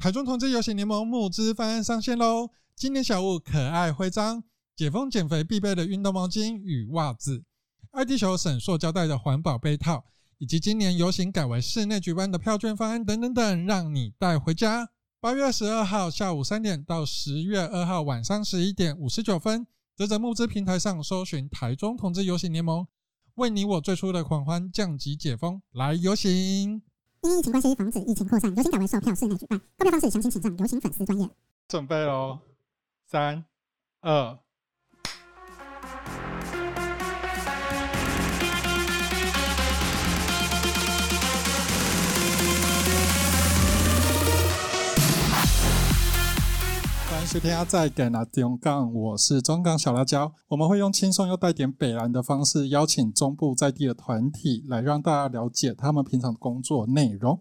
台中同志游行联盟募资方案上线喽！今年小物可爱徽章、解封减肥必备的运动毛巾与袜子、爱地球省塑胶袋的环保杯套，以及今年游行改为室内举办的票券方案等等等，让你带回家。八月二十二号下午三点到十月二号晚上十一点五十九分，泽泽募资平台上搜寻台中同志游行联盟，为你我最初的狂欢降级解封，来游行！因疫情关系，防止疫情扩散，游行改为售票室内举办。购票方式详情请上游行粉丝专业。准备喽，三、二。收听阿在给拿中港，我是中港小辣椒。我们会用轻松又带点北蓝的方式，邀请中部在地的团体来让大家了解他们平常的工作内容。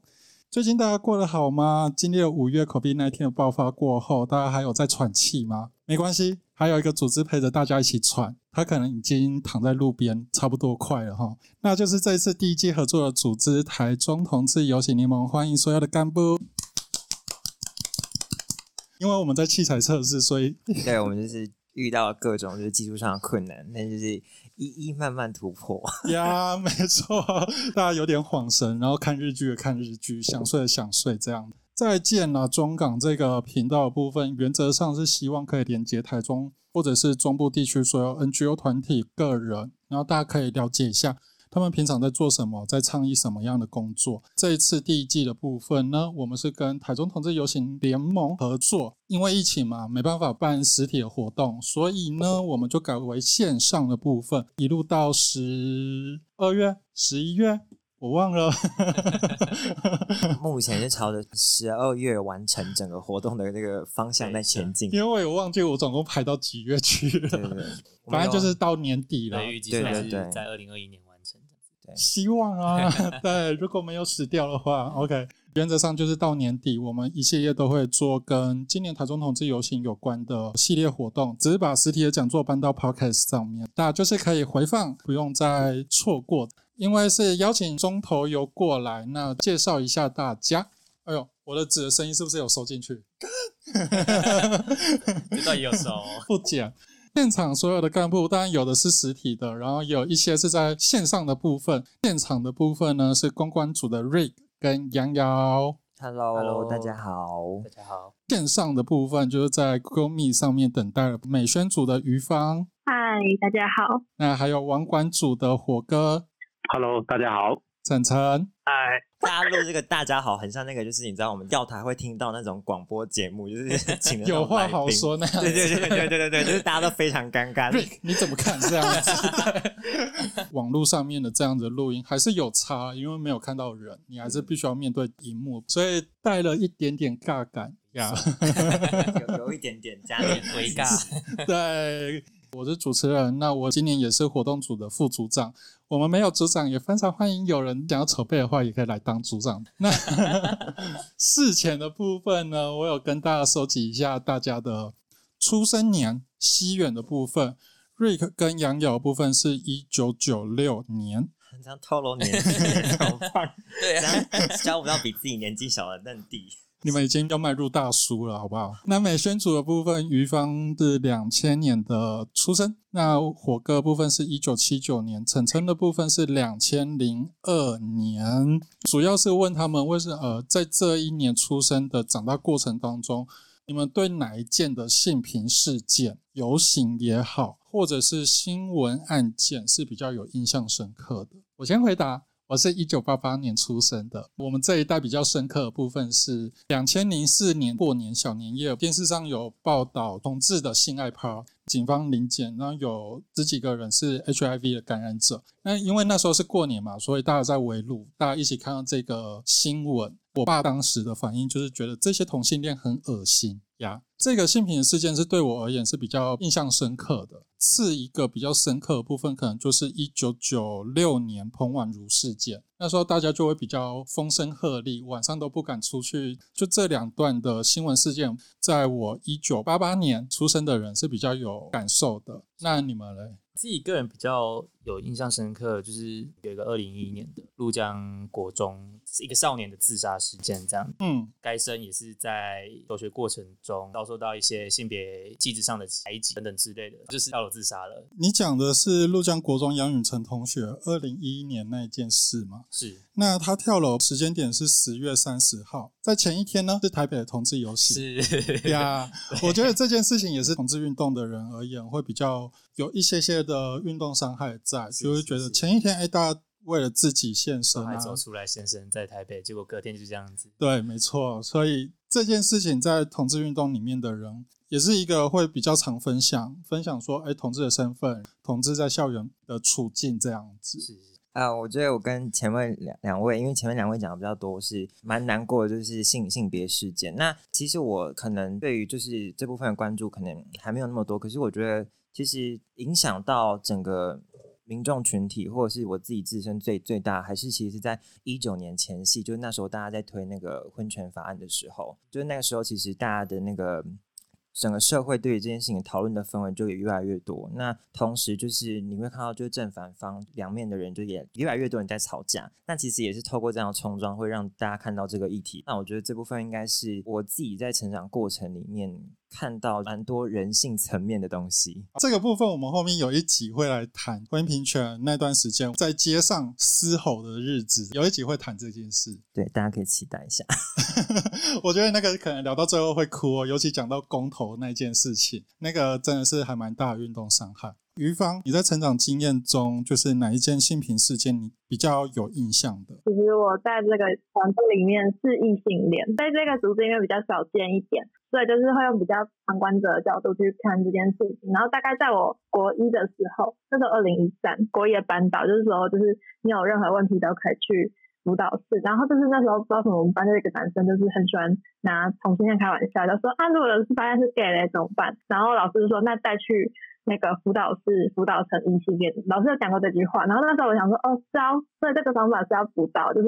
最近大家过得好吗？经历了五月 COVID 那天的爆发过后，大家还有在喘气吗？没关系，还有一个组织陪着大家一起喘，他可能已经躺在路边，差不多快了哈。那就是这一次第一季合作的组织——台中同志游行联盟，欢迎所有的干部。因为我们在器材测试，所以 对我们就是遇到各种就是技术上的困难，那就是一一慢慢突破。呀，没错，大家有点恍神，然后看日剧的看日剧，想睡的想睡，这样。再见了，中港这个频道的部分，原则上是希望可以连接台中或者是中部地区所有 NGO 团体、个人，然后大家可以了解一下。他们平常在做什么，在倡议什么样的工作？这一次第一季的部分呢，我们是跟台中同志游行联盟合作，因为疫情嘛，没办法办实体的活动，所以呢，我们就改为线上的部分，一路到十二月、十一月，我忘了。目前是朝着十二月完成整个活动的那个方向在前进，因为我也忘记我总共排到几月去了。对对对，反正就是到年底了。预计是对对在二零二一年。希望啊，对，如果没有死掉的话，OK，原则上就是到年底，我们一系列都会做跟今年台中同志游行有关的系列活动，只是把实体的讲座搬到 Podcast 上面，大家就是可以回放，不用再错过。因为是邀请中投游过来，那介绍一下大家。哎呦，我的纸的声音是不是有收进去？这段也有收，不剪。现场所有的干部，当然有的是实体的，然后有一些是在线上的部分。现场的部分呢，是公关组的 Rick 跟杨瑶。Hello，, Hello 大家好大。家好，线上的部分就是在 Google Meet 上面等待了美宣组的于芳，嗨，大家好。那还有网管组的火哥 Hello，大家好。晨晨。嗨，大家录这个大家好，很像那个就是你知道我们调台会听到那种广播节目，就是 有话好说那样子对对对对对对对，就是大家都非常尴尬。Rick，你怎么看这样子？网络上面的这样子录音还是有差，因为没有看到人，你还是必须要面对荧幕，所以带了一点点尬感呀。有有一点点加点微尬。对，我是主持人，那我今年也是活动组的副组长。我们没有组长，也非常欢迎有人想要筹备的话，也可以来当组长。那 事前的部分呢，我有跟大家收集一下大家的出生年、西元的部分。Rick 跟杨瑶的部分是一九九六年，这样透露年纪怎么办？对这样 交不到比自己年纪小的嫩弟。你们已经要迈入大叔了，好不好？那美宣组的部分，于芳是两千年的出生，那火哥部分是一九七九年，陈晨的部分是两千零二年。主要是问他们为什么呃，在这一年出生的长大过程当中，你们对哪一件的性平事件、游行也好，或者是新闻案件是比较有印象深刻的？我先回答。我是一九八八年出生的，我们这一代比较深刻的部分是两千零四年过年小年夜，电视上有报道同志的性爱趴，警方临检，然后有十几个人是 HIV 的感染者。那因为那时候是过年嘛，所以大家在围炉，大家一起看到这个新闻。我爸当时的反应就是觉得这些同性恋很恶心呀。这个性平事件是对我而言是比较印象深刻的。次一个比较深刻的部分，可能就是一九九六年彭婉如事件。那时候大家就会比较风声鹤唳，晚上都不敢出去。就这两段的新闻事件，在我一九八八年出生的人是比较有感受的。那你们嘞？自己个人比较有印象深刻，就是有一个二零一一年的陆江国中一个少年的自杀事件，这样，嗯，该生也是在求学过程中遭受到一些性别气质上的排挤等等之类的，就是跳楼自杀了。你讲的是陆江国中杨允成同学二零一一年那一件事吗？是那他跳楼时间点是十月三十号，在前一天呢是台北的同志游行。是呀，我觉得这件事情也是同志运动的人而言，会比较有一些些的运动伤害在，是就是觉得前一天哎，大家为了自己献身啊，还走出来现身在台北，结果隔天就这样子。对，没错，所以这件事情在同志运动里面的人，也是一个会比较常分享，分享说，哎，同志的身份，同志在校园的处境这样子。是是啊，我觉得我跟前面两两位，因为前面两位讲的比较多，是蛮难过的，就是性性别事件。那其实我可能对于就是这部分的关注可能还没有那么多，可是我觉得其实影响到整个民众群体，或者是我自己自身最最大，还是其实是在一九年前夕，就是那时候大家在推那个婚权法案的时候，就是那个时候其实大家的那个。整个社会对于这件事情讨论的氛围就也越来越多。那同时就是你会看到，就是正反方两面的人就也越来越多人在吵架。那其实也是透过这样的冲撞，会让大家看到这个议题。那我觉得这部分应该是我自己在成长过程里面看到蛮多人性层面的东西。这个部分我们后面有一集会来谈婚姻平权那段时间在街上嘶吼的日子，有一集会谈这件事。对，大家可以期待一下。我觉得那个可能聊到最后会哭哦，尤其讲到公投那件事情，那个真的是还蛮大的运动伤害。于芳，你在成长经验中，就是哪一件性平事件你比较有印象的？其实我在这个团队里面是异性恋，在这个组织因为比较少见一点，所以就是会用比较旁观者的角度去看这件事情。然后大概在我国一的时候，那时候二零一三国一的班导，就是说就是你有任何问题都可以去辅导室。然后就是那时候不知道什么，我们班就一个男生就是很喜欢拿同性恋开玩笑，就说啊，如果是发现是 gay 嘞怎么办？然后老师就说那带去。那个辅导室辅导成异性恋，老师有讲过这句话，然后那时候我想说，哦，是要，所以这个方法是要辅导，就是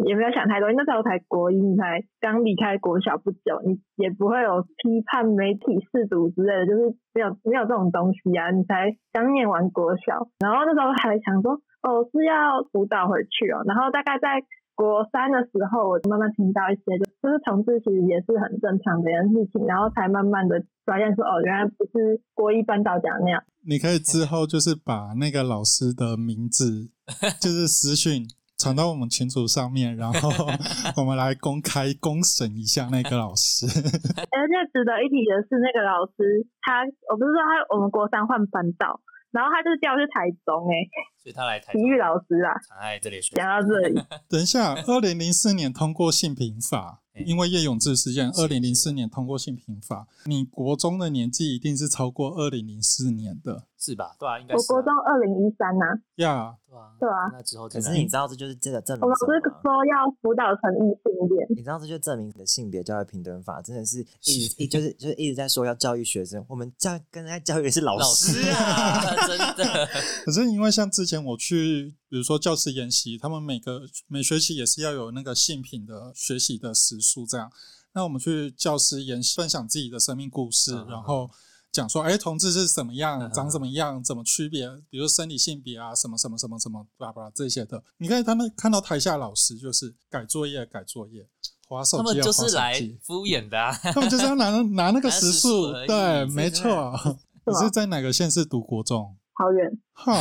也没有想太多，因为那时候才国一，你才刚离开国小不久，你也不会有批判媒体试读之类的，就是没有没有这种东西啊，你才刚念完国小，然后那时候还想说，哦，是要辅导回去哦，然后大概在。国三的时候，我慢慢听到一些，就就是同志其实也是很正常的一件事情，然后才慢慢的发现说，哦，原来不是国一班导讲那样。你可以之后就是把那个老师的名字，就是私讯传到我们群组上面，然后 我们来公开公审一下那个老师。而且值得一提的是，那个老师他，我不是说他我们国三换班导，然后他就是调去台中、欸，所以他来台体育老师啊。常爱这里说讲到这里，等一下，二零零四年通过性平法，嗯因为叶永志事件，是二零零四年通过性平法，你国中的年纪一定是超过二零零四年的。是吧？对啊，应该我是啊。国中二零一三呐，呀。对啊，对啊。那之后可是你知道，这就是这个证我们不是？说要辅导成异性恋，你知道，这就证明你的性别教育平等法真的是一直一就是就是一直在说要教育学生，我们教跟人家教育的是老师啊，真的，可是因为像之前我去，比如说教师研习，他们每个每学期也是要有那个性品的学习的时数这样。那我们去教师研习，分享自己的生命故事，然后讲说，哎，同志是怎么样，长怎么样，怎么区别，比如生理性别啊，什么什么什么什么，巴拉巴拉这些的。你看他们看到台下老师就是改作业，改作业，划手他们机，就是来敷衍的啊。他们就是要拿 拿那个时拿时数数而，已对，没错。你是在哪个县市读国中？好远。哈，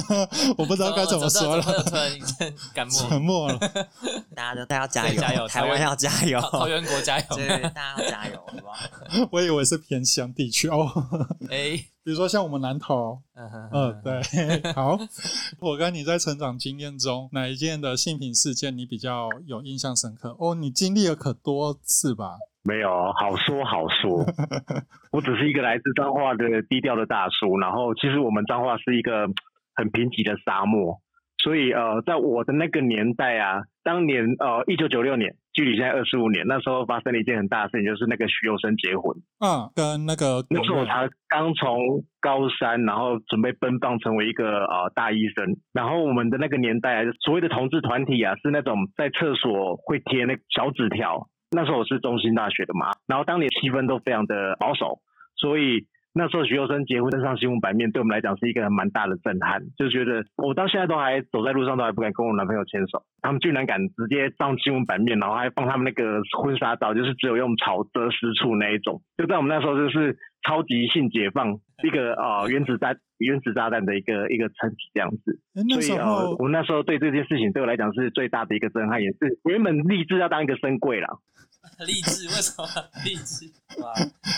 我不知道该怎么说了，突然一阵感沉冒？默了。大家都大家要加油，加油台湾要加油，桃园国加油！对，大家要加油，好不好？我以为是偏乡地区哦，哎，比如说像我们南投，嗯哼嗯，，对，好。我跟你在成长经验中，哪一件的性平事件你比较有印象深刻？哦，你经历了可多次吧？没有，好说好说。我只是一个来自彰化的低调的大叔，然后其实我们彰化是一个很贫瘠的沙漠，所以呃，在我的那个年代啊，当年呃一九九六年，距离现在二十五年，那时候发生了一件很大的事情，就是那个许佑生结婚。嗯，跟那个那时候我才刚从高三，然后准备奔放成为一个呃大医生。然后我们的那个年代啊，所谓的同志团体啊，是那种在厕所会贴那小纸条。那时候我是中心大学的嘛，然后当年气氛都非常的保守，所以那时候学生结婚登上新闻版面，对我们来讲是一个蛮大的震撼，就觉得我到现在都还走在路上都还不敢跟我男朋友牵手，他们居然敢直接上新闻版面，然后还放他们那个婚纱照，就是只有用草遮私处那一种，就在我们那时候就是超级性解放，一个呃原子弹原子炸弹的一个一个称体这样子。所以呃候，我那时候对这件事情对我来讲是最大的一个震撼，也是我原本立志要当一个深柜啦。励志为什么励志？哇，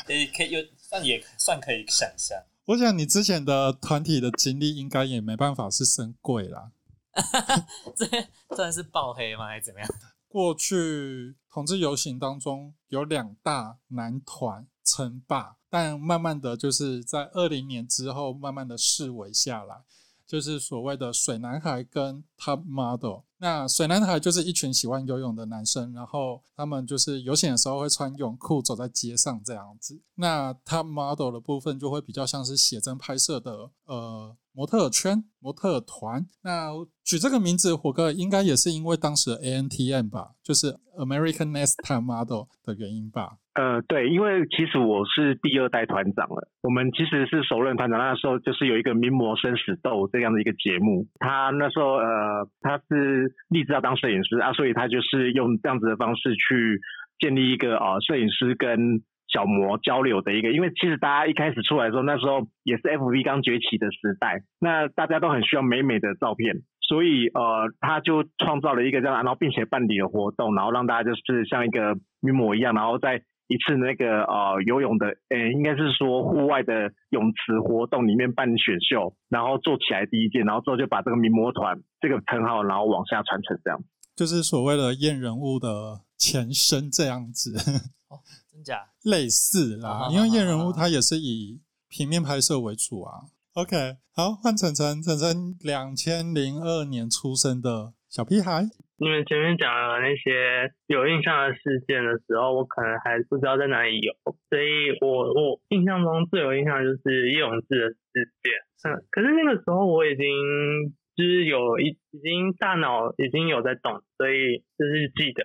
也可以有但也算可以想象。我想你之前的团体的经历应该也没办法是深贵啦。这算是爆黑吗？还是怎么样？过去同志游行当中有两大男团称霸，但慢慢的就是在二零年之后，慢慢的式微下来，就是所谓的水男孩跟 Top Model。那水男孩就是一群喜欢游泳的男生，然后他们就是游行的时候会穿泳裤走在街上这样子。那 Top Model 的部分就会比较像是写真拍摄的呃模特圈、模特团。那举这个名字，火哥应该也是因为当时 ANTM 吧，就是 American Next Top Model 的原因吧。呃，对，因为其实我是第二代团长了，我们其实是首任团长，那时候就是有一个名模生死斗这样的一个节目，他那时候呃他是立志要当摄影师啊，所以他就是用这样子的方式去建立一个呃摄影师跟小模交流的一个，因为其实大家一开始出来的时候，那时候也是 FV 刚崛起的时代，那大家都很需要美美的照片，所以呃，他就创造了一个这样，然后并且办理了活动，然后让大家就是像一个名模一样，然后在一次那个呃游泳的，呃，应该是说户外的泳池活动里面办选秀，然后做起来第一件，然后之后就把这个名模团这个称号，然后往下传承这样。就是所谓的验人物的前身这样子，真假？类似啦。因为验人物它也是以平面拍摄为主啊。OK，好，换晨晨，晨晨两千零二年出生的小屁孩，你们前面讲了那些有印象的事件的时候，我可能还不知道在哪里有，所以我我印象中最有印象就是叶永志的事件。嗯，可是那个时候我已经就是有一已经大脑已经有在动，所以就是记得。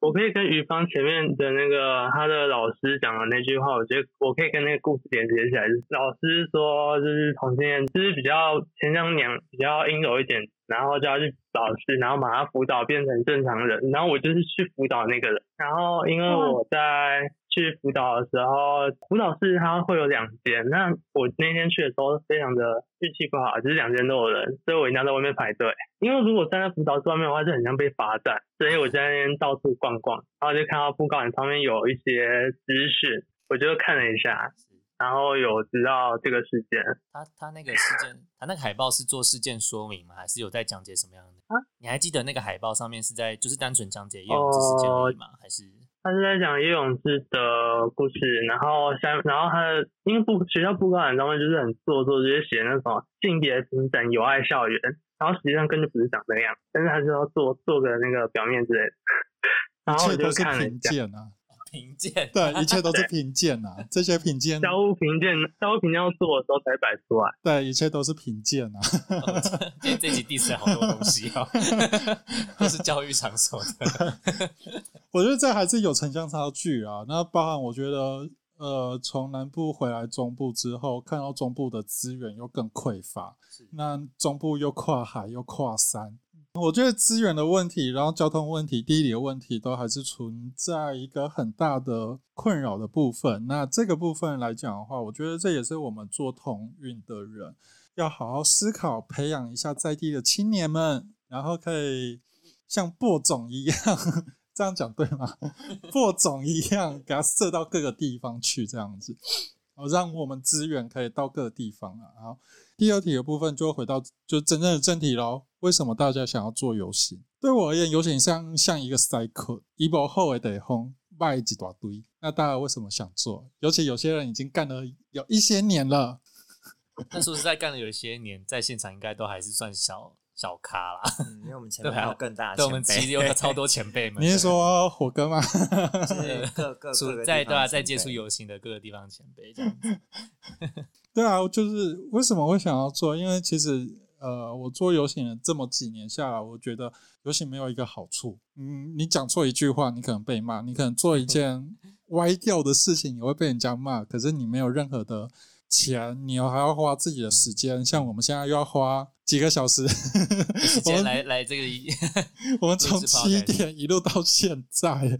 我可以跟于芳前面的那个他的老师讲的那句话，我觉得我可以跟那个故事连接起来。就是老师说，就是同性恋就是比较偏向娘，比较阴柔一点，然后就要去找老师，然后把他辅导变成正常人。然后我就是去辅导那个人。然后因为我在去辅导的时候，辅导室它会有两间。那我那天去的时候非常的运气不好，就是两间都有人，所以我一定要在外面排队。因为如果站在辅导室外面的话，就很像被罚站。所以我在那边到处逛逛，然后就看到布告栏上面有一些资讯，我就看了一下，然后有知道这个事件。他他那个事件，他那个海报是做事件说明吗？还是有在讲解什么样的？啊你还记得那个海报上面是在就是单纯讲解叶永志事件吗？还是他是在讲叶永志的故事，然后像，然后他的因为不学校布告栏上面就是很做作，直接写那种性别平等、友爱校园，然后实际上根本就不是长这样，但是他就要做做个那个表面之类的，然后我就看了一下。啊，评鉴？对，一切都是评鉴呐，这些评鉴，交互评鉴，交互评鉴要做的时候才摆出来。对，一切都是评鉴啊。哦今天这集 diss 了好多东西哦，都是教育场所的。我觉得这还是有城乡差距啊。那包含我觉得，呃，从南部回来中部之后，看到中部的资源又更匮乏，那中部又跨海又跨山，我觉得资源的问题，然后交通问题、地理的问题，都还是存在一个很大的困扰的部分。那这个部分来讲的话，我觉得这也是我们做同运的人要好好思考，培养一下在地的青年们，然后可以像播种一样。这样讲对吗？播种一样，给它射到各个地方去，这样子，哦，让我们资源可以到各个地方啊。好，第二题的部分就回到就真正的正题喽。为什么大家想要做游戏？对我而言，游行像像一个 cycle，一波后的得轰卖一大堆。那大家为什么想做？尤其有些人已经干了有一些年了，那说实在，干了有一些年，在现场应该都还是算小小咖啦。嗯，因为我们前 对啊面还有更大的对，我们其实有超多前辈们。你是说火哥吗？就 是各各各个在对啊，在接触辈游行的各个地方前辈这样子。对啊，就是为什么会想要做？因为其实呃，我做游行了这么几年下来，我觉得游行没有一个好处。嗯，你讲错一句话，你可能被骂；你可能做一件歪掉的事情，也会被人家骂。可是你没有任何的钱，你还要花自己的时间，像我们现在又要花几个小时，时我们间来来这个 我们从七点一路到现在，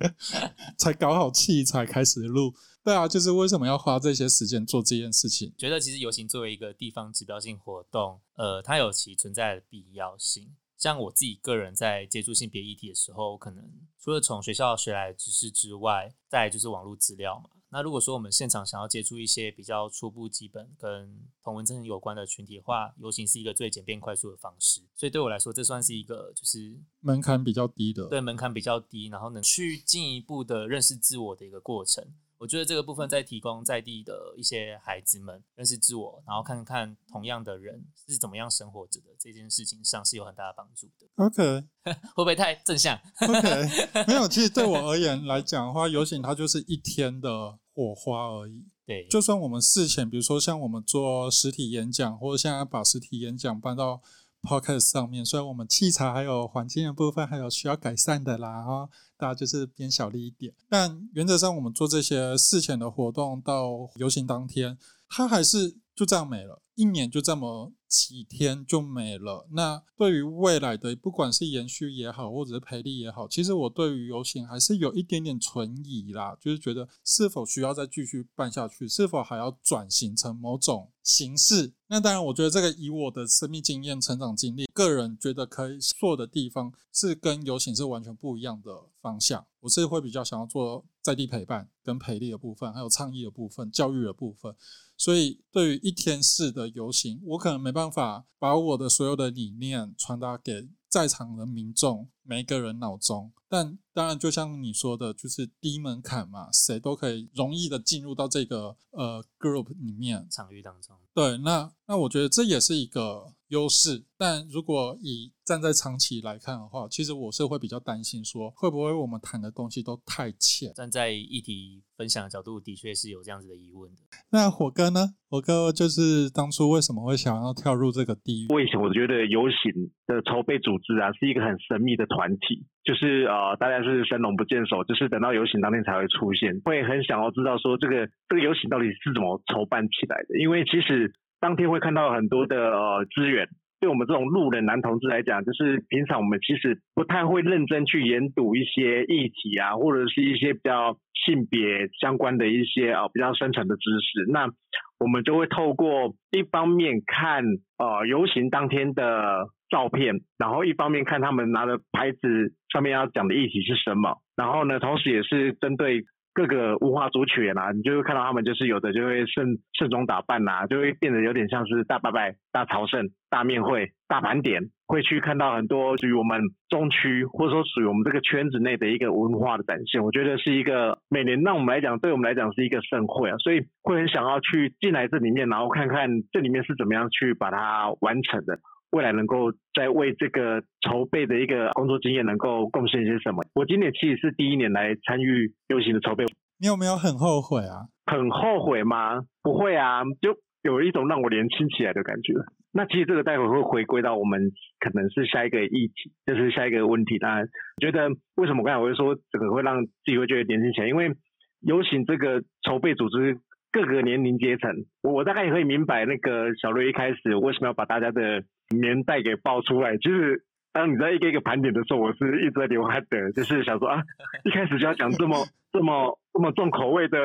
才搞好器材开始录。对啊，就是为什么要花这些时间做这件事情？觉得其实游行作为一个地方指标性活动，呃，它有其存在的必要性。像我自己个人在接触性别议题的时候，可能除了从学校学来的知识之外，再来就是网络资料嘛。那如果说我们现场想要接触一些比较初步、基本跟同文症有关的群体的话，游行是一个最简便快速的方式。所以对我来说，这算是一个就是门槛比较低的，对门槛比较低，然后能去进一步的认识自我的一个过程。我觉得这个部分在提供在地的一些孩子们认识自我，然后看看同样的人是怎么样生活着的这件事情上是有很大的帮助的。OK 会不会太正向？OK，没有，其实对我而言来讲的话，游行它就是一天的火花而已。对，就算我们事前，比如说像我们做实体演讲，或者现在把实体演讲搬到 Podcast 上面，虽然我们器材还有环境的部分还有需要改善的啦，哈，大家就是变小力一点。但原则上，我们做这些事前的活动到游行当天，它还是就这样没了，一年就这么几天就没了。那对于未来的，不管是延续也好，或者是赔利也好，其实我对于游行还是有一点点存疑啦，就是觉得是否需要再继续办下去，是否还要转型成某种形式。那当然，我觉得这个以我的生命经验、成长经历，个人觉得可以做的地方是跟游行是完全不一样的方向。我是会比较想要做在地陪伴、跟陪力的部分，还有倡议的部分、教育的部分。所以，对于一天式的游行，我可能没办法把我的所有的理念传达给在场的民众每一个人脑中。但当然，就像你说的，就是低门槛嘛，谁都可以容易的进入到这个呃 group 里面。场域当中，对，那那我觉得这也是一个优势。但如果以站在长期来看的话，其实我是会比较担心说，会不会我们谈的东西都太浅？站在议题分享的角度，的确是有这样子的疑问的。那火哥呢？火哥就是当初为什么会想要跳入这个地域？为什么我觉得游行的筹备组织啊，是一个很神秘的团团体，就是呃，大家是神龙不见首，就是等到游行当天才会出现，会很想要知道说这个这个游行到底是怎么筹办起来的，因为其实当天会看到很多的呃资源。对我们这种路人男同志来讲，就是平常我们其实不太会认真去研读一些议题啊，或者是一些比较性别相关的一些啊、比较深层的知识。那我们就会透过一方面看呃游行当天的照片，然后一方面看他们拿的牌子上面要讲的议题是什么，然后呢，同时也是针对各个文化族群啊，你就会看到他们就是有的就会盛盛装打扮呐、就会变得有点像是大拜拜、大朝圣、大面会、大盘点，会去看到很多属于我们中区或者说属于我们这个圈子内的一个文化的展现。我觉得是一个每年让我们来讲，对我们来讲是一个盛会啊，所以会很想要去进来这里面，然后看看这里面是怎么样去把它完成的。未来能够在为这个筹备的一个工作经验能够贡献些什么？我今年其实是第一年来参与游行的筹备，你有没有很后悔啊？很后悔吗？不会啊，就有一种让我年轻起来的感觉。那其实这个待会会回归到我们可能是下一个议题，就是下一个问题。当然，觉得为什么我刚才我会说这个会让自己会觉得年轻起来，因为游行这个筹备组织各个年龄阶层，我我大概也可以明白那个小瑞一开始为什么要把大家的年代给爆出来，就是当你在一个一个盘点的时候，我是一直在流汗的，就是想说啊，一开始就要讲这么 这么这么重口味的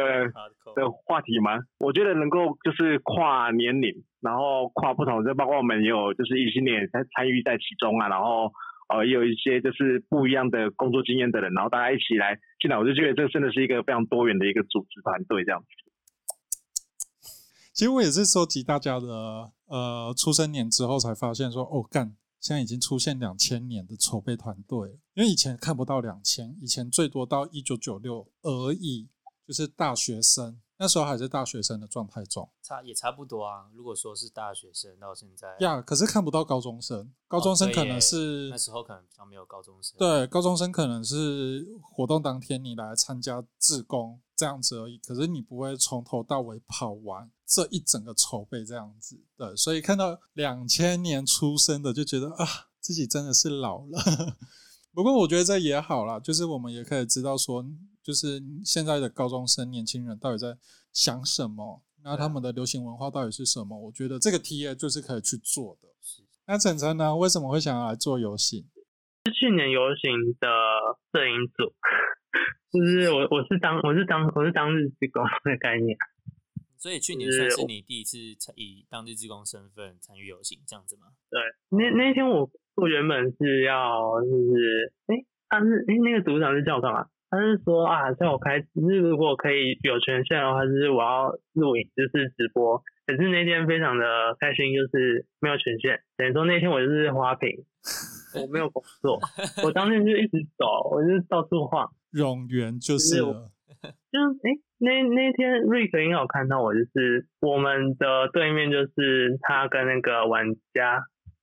的话题吗？我觉得能够就是跨年龄，然后跨不同，就包括我们也有就是异性恋参参与在其中啊，然后呃也有一些就是不一样的工作经验的人，然后大家一起来进来，我就觉得这真的是一个非常多元的一个组织团队这样子。其实我也是收集大家的呃出生年之后才发现说，哦干，现在已经出现两千年的筹备团队了，因为以前看不到两千，以前最多到一九九六而已，就是大学生，那时候还是大学生的状态中。差也差不多啊。如果说是大学生到现在，呀，可是看不到高中生，高中生可能是、那时候可能比较没有高中生。对，高中生可能是活动当天你来参加志工这样子而已，可是你不会从头到尾跑完这一整个筹备这样子。对，所以看到两千年出生的就觉得啊，自己真的是老了。不过我觉得这也好啦，就是我们也可以知道说，就是现在的高中生、年轻人到底在想什么，那他们的流行文化到底是什么？我觉得这个 T A 就是可以去做的。那晨晨呢？为什么会想要来做游戏？是去年游行的摄影组，就是我我是当我是当我是当日职工的概念。所以去年算是你第一次参以当地志工身份参与游行，这样子吗？对，那那天我我原本是要就是哎，他是哎那个组长是叫我干嘛？他是说啊，叫我开，就是如果可以有权限的话，就是我要录影，就是直播。可是那天非常的开心，就是没有权限，等于说那天我就是花瓶，我没有工作，我当天就一直走，我就到处晃。冗员就是了。就是哎，那那天瑞克应该有看到我，就是我们的对面就是他跟那个玩家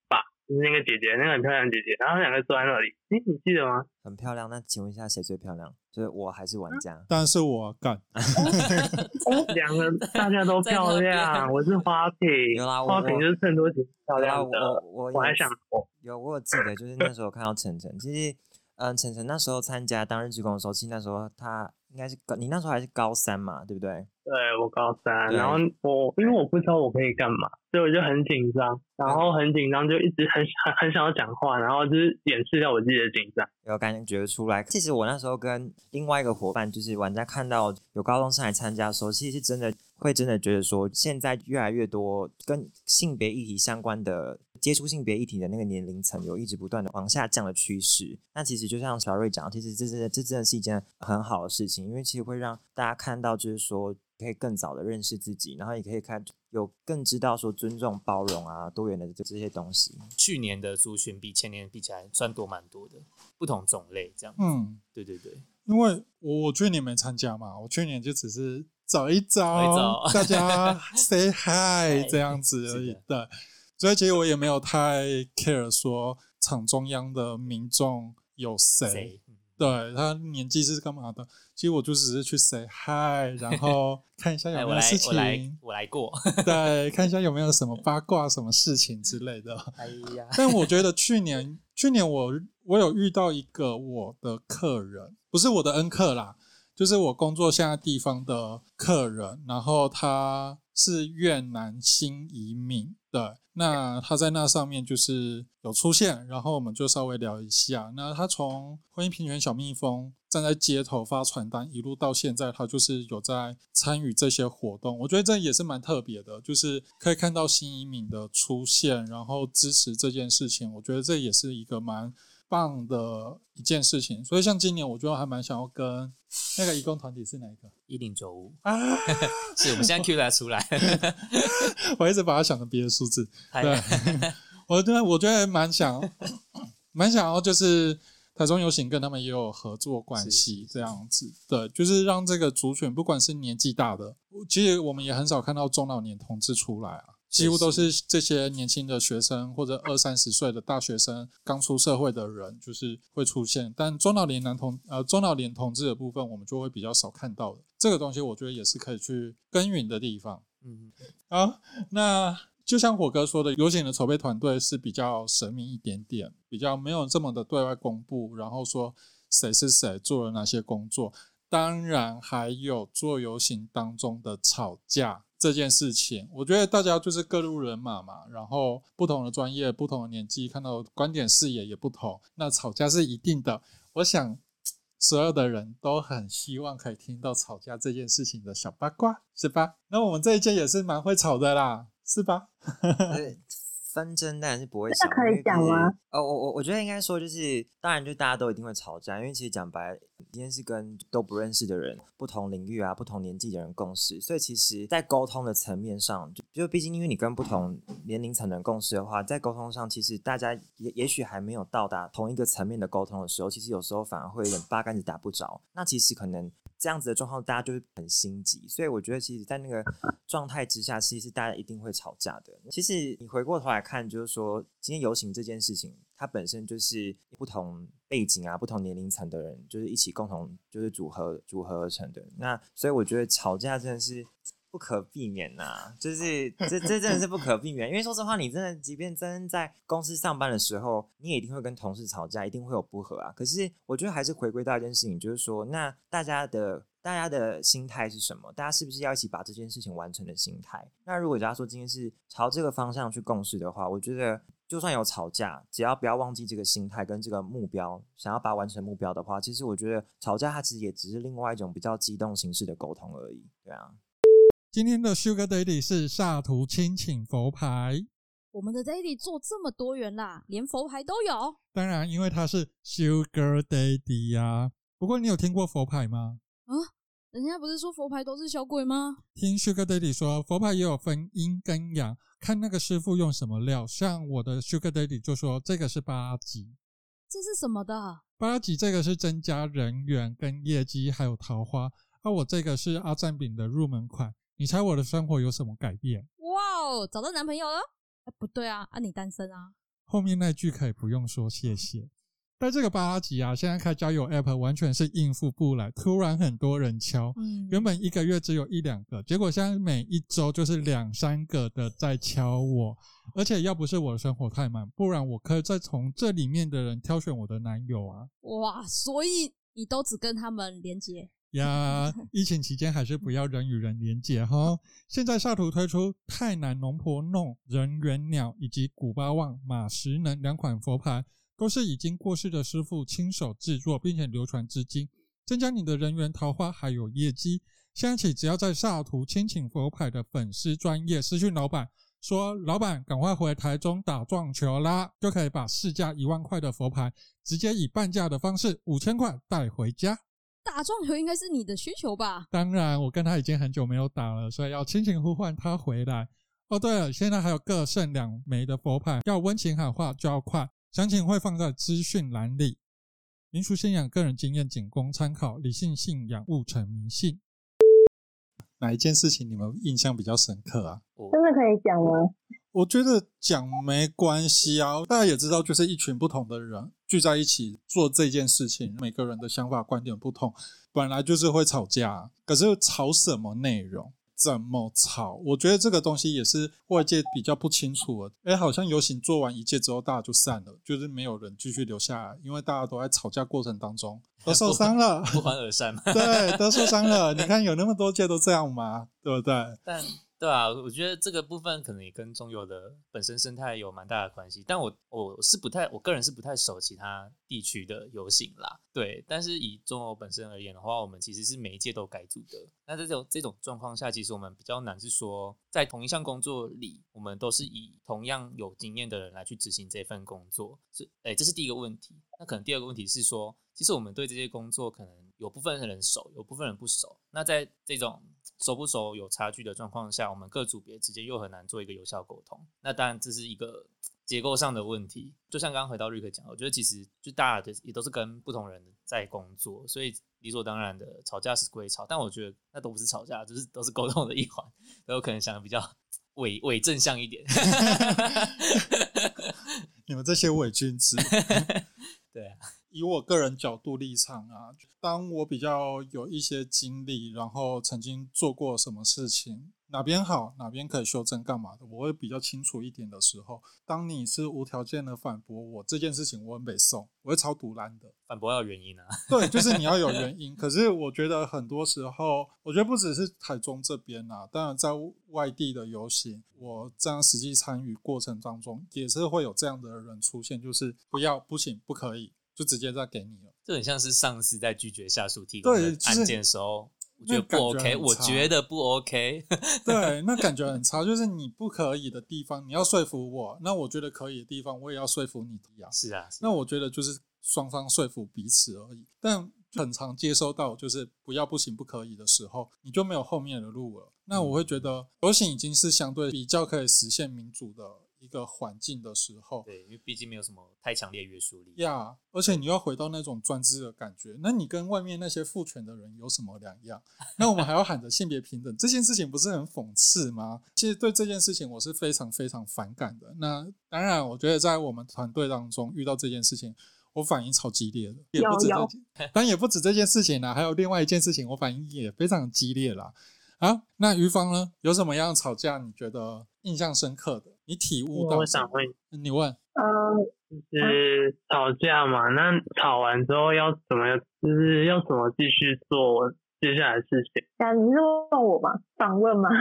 吧，就是那个姐姐，那个很漂亮的姐姐，然后两个坐在那里，哎，你记得吗？很漂亮。那请问一下，谁最漂亮？就是我还是玩家？当然是我干。两个大家都漂亮，我是花瓶，有啦，花瓶就是衬托起漂亮的。我我我还想我有，我有记得，就是那时候看到晨晨，其实，嗯，晨晨那时候参加当日职工的时候，其实那时候他应该是高，你那时候还是高三嘛，对不对？对我高三，然后我因为我不知道我可以干嘛，所以我就很紧张，然后很紧张，就一直很很很想要讲话，然后就是掩饰掉我自己的紧张。有感觉出来。其实我那时候跟另外一个伙伴，就是玩家看到有高中生来参加的时候，其实是真的会真的觉得说，现在越来越多跟性别议题相关的接触性别议题的那个年龄层，有一直不断的往下降的趋势。那其实就像小瑞讲，其实这是这真的是一件很好的事情，因为其实会让大家看到，就是说可以更早的认识自己，然后也可以看有更知道说尊重、包容啊、多元的这这些东西。去年的族群比前年比起来算多蛮多的，不同种类这样。嗯，对对对，因为我我去年没参加嘛，我去年就只是找一找大家 say hi 这样子而。已对，所以其实我也没有太 care 说场中央的民众有谁，对他年纪是干嘛的。其实我就只是去 say hi，然后看一下有没有事我来情，我来过。对，看一下有没有什么八卦、什么事情之类的。哎呀，但我觉得去年，去年我我有遇到一个我的客人，不是我的恩客啦，就是我工作现在地方的客人，然后他是越南新移民，对，那他在那上面就是有出现，然后我们就稍微聊一下。那他从婚姻平权小蜜蜂站在街头发传单，一路到现在，他就是有在参与这些活动。我觉得这也是蛮特别的，就是可以看到新移民的出现，然后支持这件事情。我觉得这也是一个蛮棒的一件事情。所以像今年，我觉得还蛮想要跟那个义工团体是哪一个一零九五，啊？是我们现在 Q 他出来。我一直把它想成别的数字。哎对，我觉得我觉得蛮想，蛮想要就是台中游行跟他们也有合作关系这样子，对，就是让这个族群不管是年纪大的，其实我们也很少看到中老年同志出来啊。几乎都是这些年轻的学生或者二三十岁的大学生刚出社会的人，就是会出现。但中老年男同呃中老年同志的部分，我们就会比较少看到的。这个东西，我觉得也是可以去耕耘的地方。嗯，好，那就像火哥说的，游行的筹备团队是比较神秘一点点，比较没有这么的对外公布，然后说谁是谁做了哪些工作。当然还有做游行当中的吵架这件事情，我觉得大家就是各路人马嘛，然后不同的专业、不同的年纪，看到观点视野也不同，那吵架是一定的。我想所有的人都很希望可以听到吵架这件事情的小八卦，是吧？那我们这一届也是蛮会吵的啦，是吧？呃纷争当然是不会少，那可以讲吗哦，我我我觉得应该说就是，当然就大家都一定会吵架，因为其实讲白了，今天是跟都不认识的人、不同领域啊、不同年纪的人共事，所以其实，在沟通的层面上，就就毕竟因为你跟不同年龄层的人共事的话，在沟通上，其实大家也也许还没有到达同一个层面的沟通的时候，其实有时候反而会有点八竿子打不着。那其实可能这样子的状况，大家就会很心急。所以我觉得，其实，在那个 状态之下，其实是大家一定会吵架的。其实你回过头来看，就是说，今天游行这件事情，它本身就是不同背景啊、不同年龄层的人，就是一起共同就是组合组合而成的。那所以我觉得吵架真的是。不可避免呐、就是 这这真的是不可避免。因为说实话，你真的即便真在公司上班的时候，你也一定会跟同事吵架，一定会有不和啊。可是我觉得还是回归到一件事情，就是说，那大家的大家的心态是什么？大家是不是要一起把这件事情完成的心态？那如果假如说今天是朝这个方向去共事的话，我觉得就算有吵架，只要不要忘记这个心态跟这个目标，想要把它完成目标的话，其实我觉得吵架它其实也只是另外一种比较激动形式的沟通而已。对啊，今天的 Sugar Daddy 是萨图亲请佛牌，我们的 Daddy 做这么多元啦，连佛牌都有。当然因为他是 Sugar Daddy 呀、不过你有听过佛牌吗？啊人家不是说佛牌都是小鬼吗？听 Sugar Daddy 说，佛牌也有分阴跟阳，看那个师傅用什么料。像我的 Sugar Daddy 就说这个是八级，这是什么的？八级这个是增加人缘跟业绩，还有桃花。而、我这个是阿赞饼的入门款。你猜我的生活有什么改变？哇哦，找到男朋友了？哎，不对啊，啊你单身啊？后面那句可以不用说谢谢。但这个八级啊，现在开交友 App 完全是应付不来，突然很多人敲，嗯，原本一个月只有一两个，结果现在每一周就是两三个的在敲我，而且要不是我的生活太满，不然我可以再从这里面的人挑选我的男友啊哇，所以你都只跟他们连接？呀！疫情期间还是不要人与人连接哈。现在萨图推出泰南龙婆弄、人猿鸟以及古巴旺马石能两款佛牌，都是已经过世的师傅亲手制作，并且流传至今，增加你的人缘、桃花还有业绩。现在起，只要在萨图亲请佛牌的粉丝专业私讯老板说：“老板，赶快回台中打撞球啦！”就可以把市价一万块的佛牌，直接以半价的方式五千块带回家。打撞球应该是你的需求吧？当然，我跟他已经很久没有打了，所以要亲情呼唤他回来。哦，对了，现在还有各剩两枚的佛牌，要温情喊话就要快，详情会放在资讯栏里。民俗信仰个人经验仅供参考，理性信仰勿成迷信。哪一件事情你们印象比较深刻啊？真的可以讲吗？我觉得讲没关系啊，大家也知道，就是一群不同的人聚在一起做这件事情，每个人的想法观点不同，本来就是会吵架。可是吵什么内容，怎么吵，我觉得这个东西也是外界比较不清楚的。哎，好像游行做完一届之后，大家就散了，就是没有人继续留下来，因为大家都在吵架过程当中都受伤了，不欢而散嘛。对，都受伤了。你看有那么多届都这样吗？对不对？但对啊，我觉得这个部分可能也跟中游的本身生态有蛮大的关系。但我我是不太，我个人是不太熟其他地区的游行啦。对，但是以中游本身而言的话，我们其实是每一届都改组的。那在这种这种状况下，其实我们比较难是说，在同一项工作里，我们都是以同样有经验的人来去执行这份工作。是，哎，这是第一个问题。那可能第二个问题是说，其实我们对这些工作可能有部分人熟，有部分人不熟。那在这种熟不熟有差距的状况下，我们各组别之间又很难做一个有效沟通。那当然这是一个结构上的问题。就像刚刚回到瑞克讲，我觉得其实就大家的也都是跟不同人在工作，所以理所当然的吵架是归吵，但我觉得那都不是吵架，就是都是沟通的一环，都有可能想的比较伪伪正向一点。你们这些伪君子。对啊，以我个人角度立场啊，当我比较有一些经历，然后曾经做过什么事情，哪边好，哪边可以修正，干嘛的，我会比较清楚一点的时候，当你是无条件的反驳我这件事情，我很北宋，我会超独蓝的。反驳要有原因啊。对，就是你要有原因。可是我觉得很多时候，我觉得不只是台中这边啊，当然在外地的游行，我这样实际参与过程当中，也是会有这样的人出现，就是不要、不行、不可以，就直接再给你了。这很像是上司在拒绝下属提供的案件的时候，我觉得不 OK，我觉得不 OK。对，那感觉很差，就是你不可以的地方，你要说服我；那我觉得可以的地方，我也要说服你呀。是啊，是啊那我觉得就是双方说服彼此而已。但很常接收到就是不要、不行、不可以的时候，你就没有后面的路了。那我会觉得游行已经是相对比较可以实现民主的一个环境的时候。对，因为毕竟没有什么太强烈约束力。呀而且你要回到那种专制的感觉，那你跟外面那些父权的人有什么两样？那我们还要喊着性别平等，这件事情不是很讽刺吗？其实对这件事情我是非常非常反感的。那当然，我觉得在我们团队当中遇到这件事情，我反应超激烈的，也不止有有这，当然也不止这件事情啦，还有另外一件事情，我反应也非常激烈啦。啊，那于芳呢？有什么样吵架你觉得印象深刻的？你体悟到？我想问，你问。呃，就是吵架嘛，那吵完之后要怎么，就是要怎么继续做接下来的事情。啊，你是问我吗？访问吗？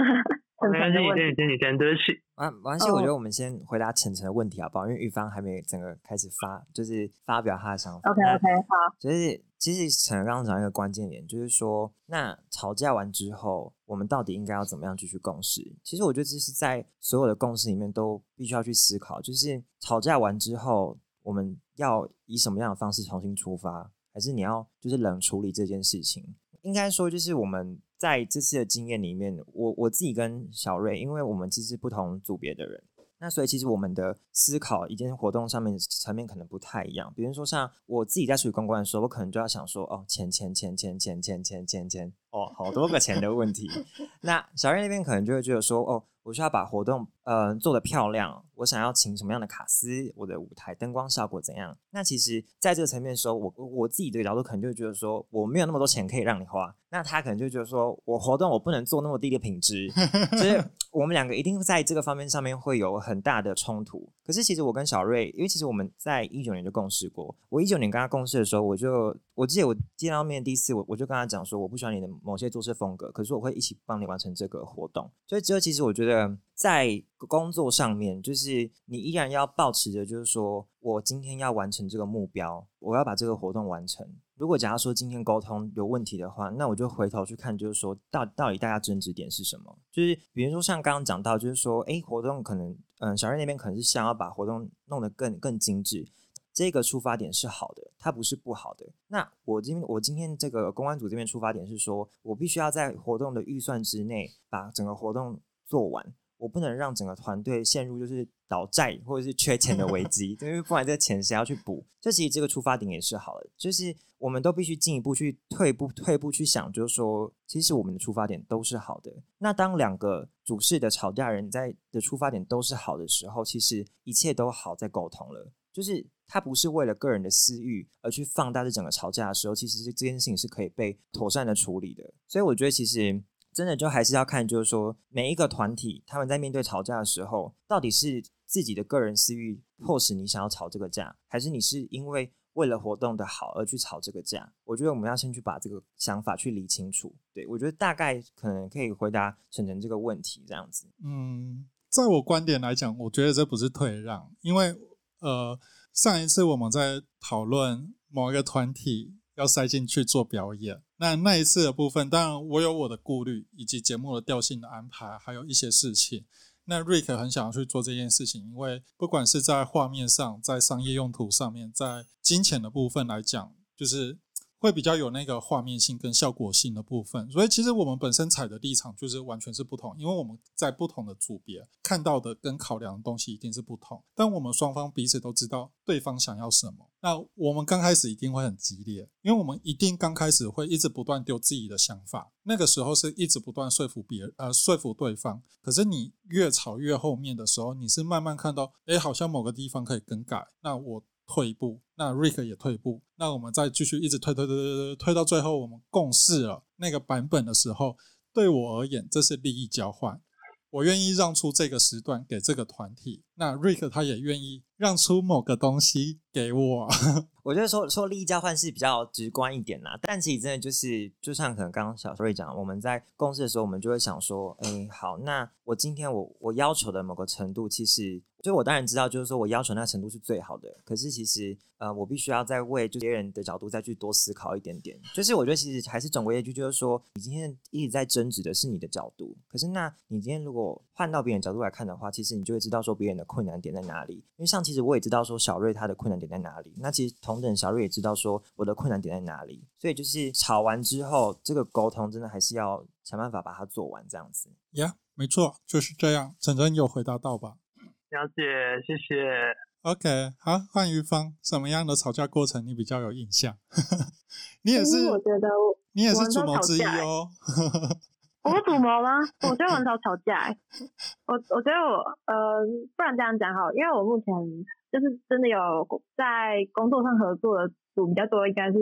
没关系，先，你先，你先，对不起。啊，没关系，我觉哦得我们先回答晨晨的问题好不好？因为玉芳还没整个开始发，就是发表他的想法。OK 那 OK，好，就是其实陈刚刚讲一个关键点，就是说，那吵架完之后，我们到底应该要怎么样继续共识？其实我觉得这是在所有的共识里面都必须要去思考，就是吵架完之后，我们要以什么样的方式重新出发，还是你要就是冷处理这件事情？应该说，就是我们在这次的经验里面，我我自己跟小瑞，因为我们其实不同组别的人，那所以其实我们的思考一件活动上面层面可能不太一样。比如说像我自己在处理公关的时候，我可能就要想说，哦，钱钱钱钱钱钱钱钱钱，哦，好多个钱的问题。那小瑞那边可能就会觉得说，哦，我需要把活动呃做得漂亮，我想要请什么样的卡司，我的舞台灯光效果怎样。那其实在这个层面的时候，我我自己的角度可能就觉得说，我没有那么多钱可以让你花。那他可能就觉得说我活动我不能做那么低的品质，就是 我们两个一定在这个方面上面会有很大的冲突。可是其实我跟小瑞，因为其实我们在一九年就共事过。我一九年跟他共事的时候，我就我记得我见到面第一次，我我就跟他讲说，我不喜欢你的某些做事风格，可是我会一起帮你完成这个活动。所以这其实我觉得在工作上面，就是你依然要保持着，就是说我今天要完成这个目标，我要把这个活动完成。如果假如说今天沟通有问题的话，那我就回头去看，就是说到到底大家争执点是什么？就是比如说像刚刚讲到，就是说，诶，活动可能，嗯，小瑞那边可能是想要把活动弄得更更精致，这个出发点是好的，它不是不好的。那我今天我今天这个公关组这边出发点是说，我必须要在活动的预算之内把整个活动做完。我不能让整个团队陷入就是倒债或者是缺钱的危机，因为不然这钱谁要去补？这其实这个出发点也是好的，就是我们都必须进一步去退步退步去想，就是说，其实我们的出发点都是好的。那当两个主事的吵架人在的出发点都是好的时候，其实一切都好在沟通了，就是他不是为了个人的私欲而去放大这整个吵架的时候，其实这件事情是可以被妥善的处理的。所以我觉得其实。真的就还是要看，就是说每一个团体他们在面对吵架的时候，到底是自己的个人私欲迫使你想要吵这个架，还是你是因为为了活动的好而去吵这个架？我觉得我们要先去把这个想法去理清楚。对我觉得大概可能可以回答晨晨这个问题，这样子。嗯，在我观点来讲，我觉得这不是退让，因为呃，上一次我们在讨论某一个团体要塞进去做表演，那那一次的部分，当然我有我的顾虑，以及节目的调性的安排，还有一些事情。那 Rick 很想要去做这件事情，因为不管是在画面上，在商业用途上面，在金钱的部分来讲，就是会比较有那个画面性跟效果性的部分。所以其实我们本身踩的立场就是完全是不同，因为我们在不同的组别看到的跟考量的东西一定是不同。但我们双方彼此都知道对方想要什么。那我们刚开始一定会很激烈，因为我们一定刚开始会一直不断丢自己的想法，那个时候是一直不断说服别人，呃，说服对方。可是你越吵越后面的时候，你是慢慢看到，哎，好像某个地方可以更改，那我退一步，那 Rick 也退一步，那我们再继续一直推推推推推推到最后，我们共识了那个版本的时候，对我而言，这是利益交换。我愿意让出这个时段给这个团体，那 Rick 他也愿意让出某个东西给我。我觉得说说利益交换是比较直观一点啦，但其实真的就是，就像可能刚刚小瑞讲，我们在共事的时候，我们就会想说，哎，好，那我今天我我要求的某个程度，其实就我当然知道，就是说我要求那程度是最好的，可是其实呃，我必须要再为就别人的角度再去多思考一点点。就是我觉得其实还是总归一句，就是说你今天一直在争执的是你的角度，可是那你今天如果换到别人角度来看的话，其实你就会知道说别人的困难点在哪里。因为像其实我也知道说小瑞他的困难点在哪里，那其实同等小瑞也知道说我的困难点在哪里，所以就是吵完之后，这个沟通真的还是要想办法把它做完，这样子。呀、没错，就是这样。晨晨有回答到吧了解，谢谢。？OK，好，换于芳，什么样的吵架过程你比较有印象？你也是，我觉得我你也是主谋之一哦。我主谋吗？我觉得很少吵架、欸。我我觉得我呃，不然这样讲好，因为我目前就是真的有在工作上合作的组比较多，应该是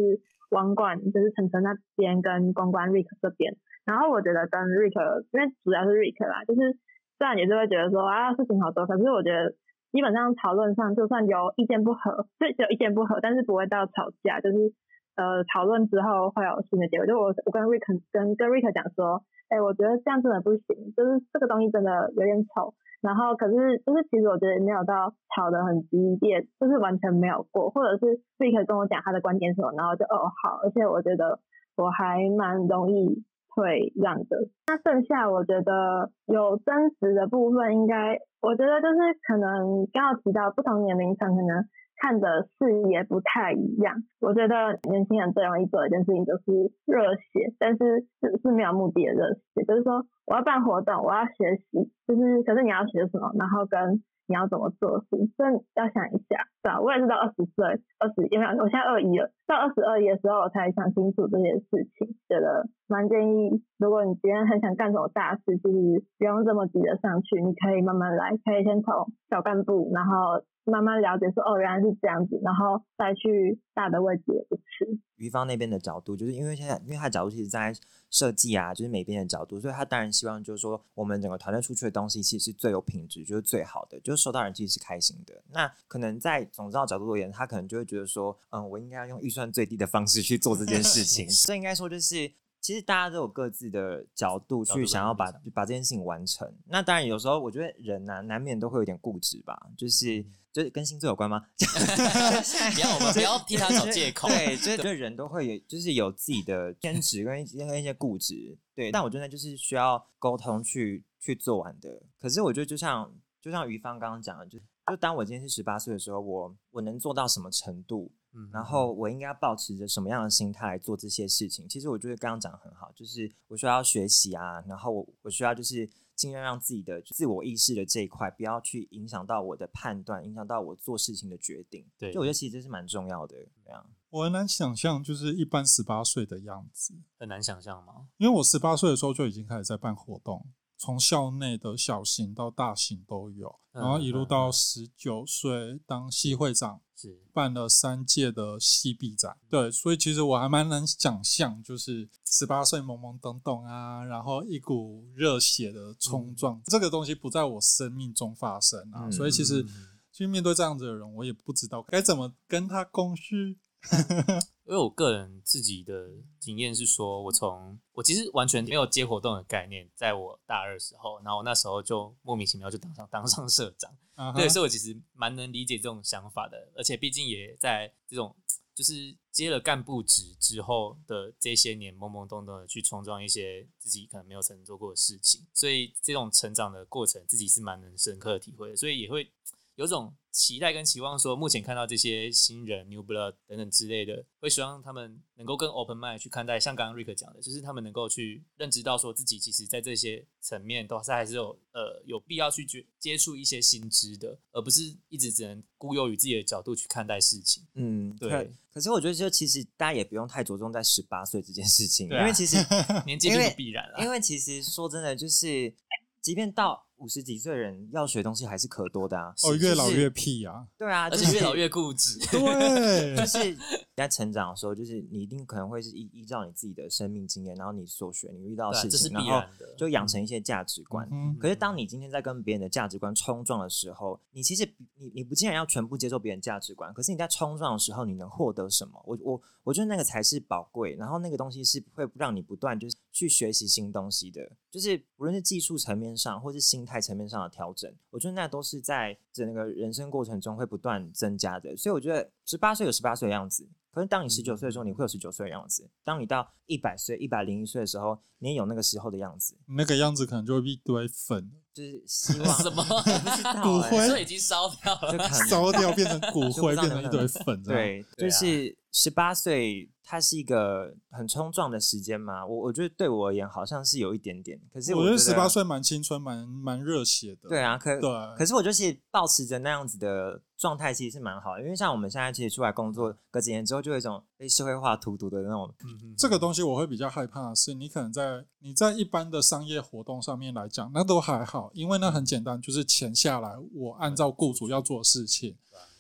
网管，就是晨晨那边跟公关 Rick 这边。然后我觉得跟 Rick，因为主要是 Rick 啦，就是虽然也是会觉得说啊事情好多，可是我觉得基本上讨论上就算有意见不合，就只有意见不合，但是不会到吵架，就是呃讨论之后会有新的结果。就我我跟 Rick 跟跟 Rick 讲说，哎，我觉得这样真的不行，就是这个东西真的有点丑。然后可是就是其实我觉得没有到吵得很激烈，就是完全没有过，或者是 Rick 跟我讲他的观点什么，然后就哦好，而且我觉得我还蛮容易会让的。那剩下我觉得有真实的部分，应该我觉得就是可能刚好提到不同年龄层可能。看的视野不太一样，我觉得年轻人最容易做的一件事情就是热血，但是是是没有目的的热血，就是说我要办活动，我要学习，就是可是你要学什么，然后跟你要怎么做事，所以要想一下，对吧？我也是到二十岁，二十因为我现在二一了，到二十二页的时候我才想清楚这件事情，觉得蛮建议，如果你今天很想干什么大事，就是不用这么急着上去，你可以慢慢来，可以先从小干部，然后。慢慢了解说哦，原来是这样子，然后再去大的位置也不迟。于方那边的角度，就是因为现在，因为他角度其实在设计啊，就是每边的角度，所以他当然希望就是说，我们整个团队出去的东西其实是最有品质，就是最好的，就是收到人其实是开心的。那可能在总招角度而言，他可能就会觉得说，嗯，我应该要用预算最低的方式去做这件事情。所以应该说就是。其实大家都有各自的角度去想要把把这件事情完成。那当然有时候我觉得人呐难免都会有点固执吧，就是就是跟星座有关吗？不要我们不要替他找借口。对，就是人都会有就是有自己的偏执跟跟一些固执。对，但我觉得就是需要沟通去去做完的。可是我觉得就像就像于芳刚刚讲的，就就当我今天是十八岁的时候，我我能做到什么程度？然后我应该保持着什么样的心态来做这些事情？其实我觉得刚刚讲的很好，就是我需要学习啊，然后我我需要就是尽量让自己的自我意识的这一块不要去影响到我的判断，影响到我做事情的决定。对，就我觉得其实这是蛮重要的。这样，我很难想象就是一般十八岁的样子，很难想象吗？因为我十八岁的时候就已经开始在办活动。从校内的小型到大型都有，然后一路到十九岁当系会长，是办了三届的系毕展。对，所以其实我还蛮能想象，就是十八岁懵懵懂懂啊，然后一股热血的冲撞，这个东西不在我生命中发生啊。所以其实去面对这样子的人，我也不知道该怎么跟他共事。因为我个人自己的经验是说，我从我其实完全没有接活动的概念，在我大二时候，然后我那时候就莫名其妙就当上 当上社长，对，所以我其实蛮能理解这种想法的，而且毕竟也在这种就是接了干部职之后的这些年，懵懵懂懂的去冲撞一些自己可能没有曾经做过的事情，所以这种成长的过程，自己是蛮能深刻体会的，所以也会。有种期待跟期望，说目前看到这些新人 New Blood 等等之类的，会希望他们能够更 open mind 去看待，像刚刚 Rick 讲的，就是他们能够去认知到，说自己其实在这些层面都是还是有呃有必要去接接触一些新知的，而不是一直只能固有于自己的角度去看待事情。嗯，对。可是我觉得，就其实大家也不用太着重在十八岁这件事情，因为其实 年纪并不必然了。因为其实说真的，就是即便到。五十几岁人要学东西还是可多的啊！哦，越老越屁啊！对啊，而且越老越固执。对，就是在成长的时候，就是你一定可能会是依依照你自己的生命经验，然后你所学、你遇到的事情，然后就养成一些价值观。可是当你今天在跟别人的价值观冲撞的时候，你其实你你不竟然要全部接受别人价值观，可是你在冲撞的时候，你能获得什么？我我我觉得那个才是宝贵，然后那个东西是会让你不断就是去学习新东西的，就是无论是技术层面上，或是心。态层面上的调整，我觉得那都是在整个人生过程中会不断增加的。所以我觉得十八岁有十八岁的样子，可是当你十九岁的时候，你会有十九岁的样子；当你到一百岁、一百零一岁的时候，你也有那个时候的样子。那个样子可能就会一堆粉，就是希望什么 骨灰已经烧掉了，烧掉变成骨灰，变成一堆粉。对，就是十八岁。它是一个很冲撞的时间嘛？我我觉得对我而言好像是有一点点，可是我觉得十八岁蛮青春、蛮蛮热血的。对啊，可对，可是我就是保持着那样子的状态，其实是蛮好的。因为像我们现在其实出来工作隔几年之后，就有一种被社会化荼毒的那种。嗯这个东西我会比较害怕的是，你可能在你在一般的商业活动上面来讲，那都还好，因为那很简单，就是钱下来，我按照雇主要做的事情。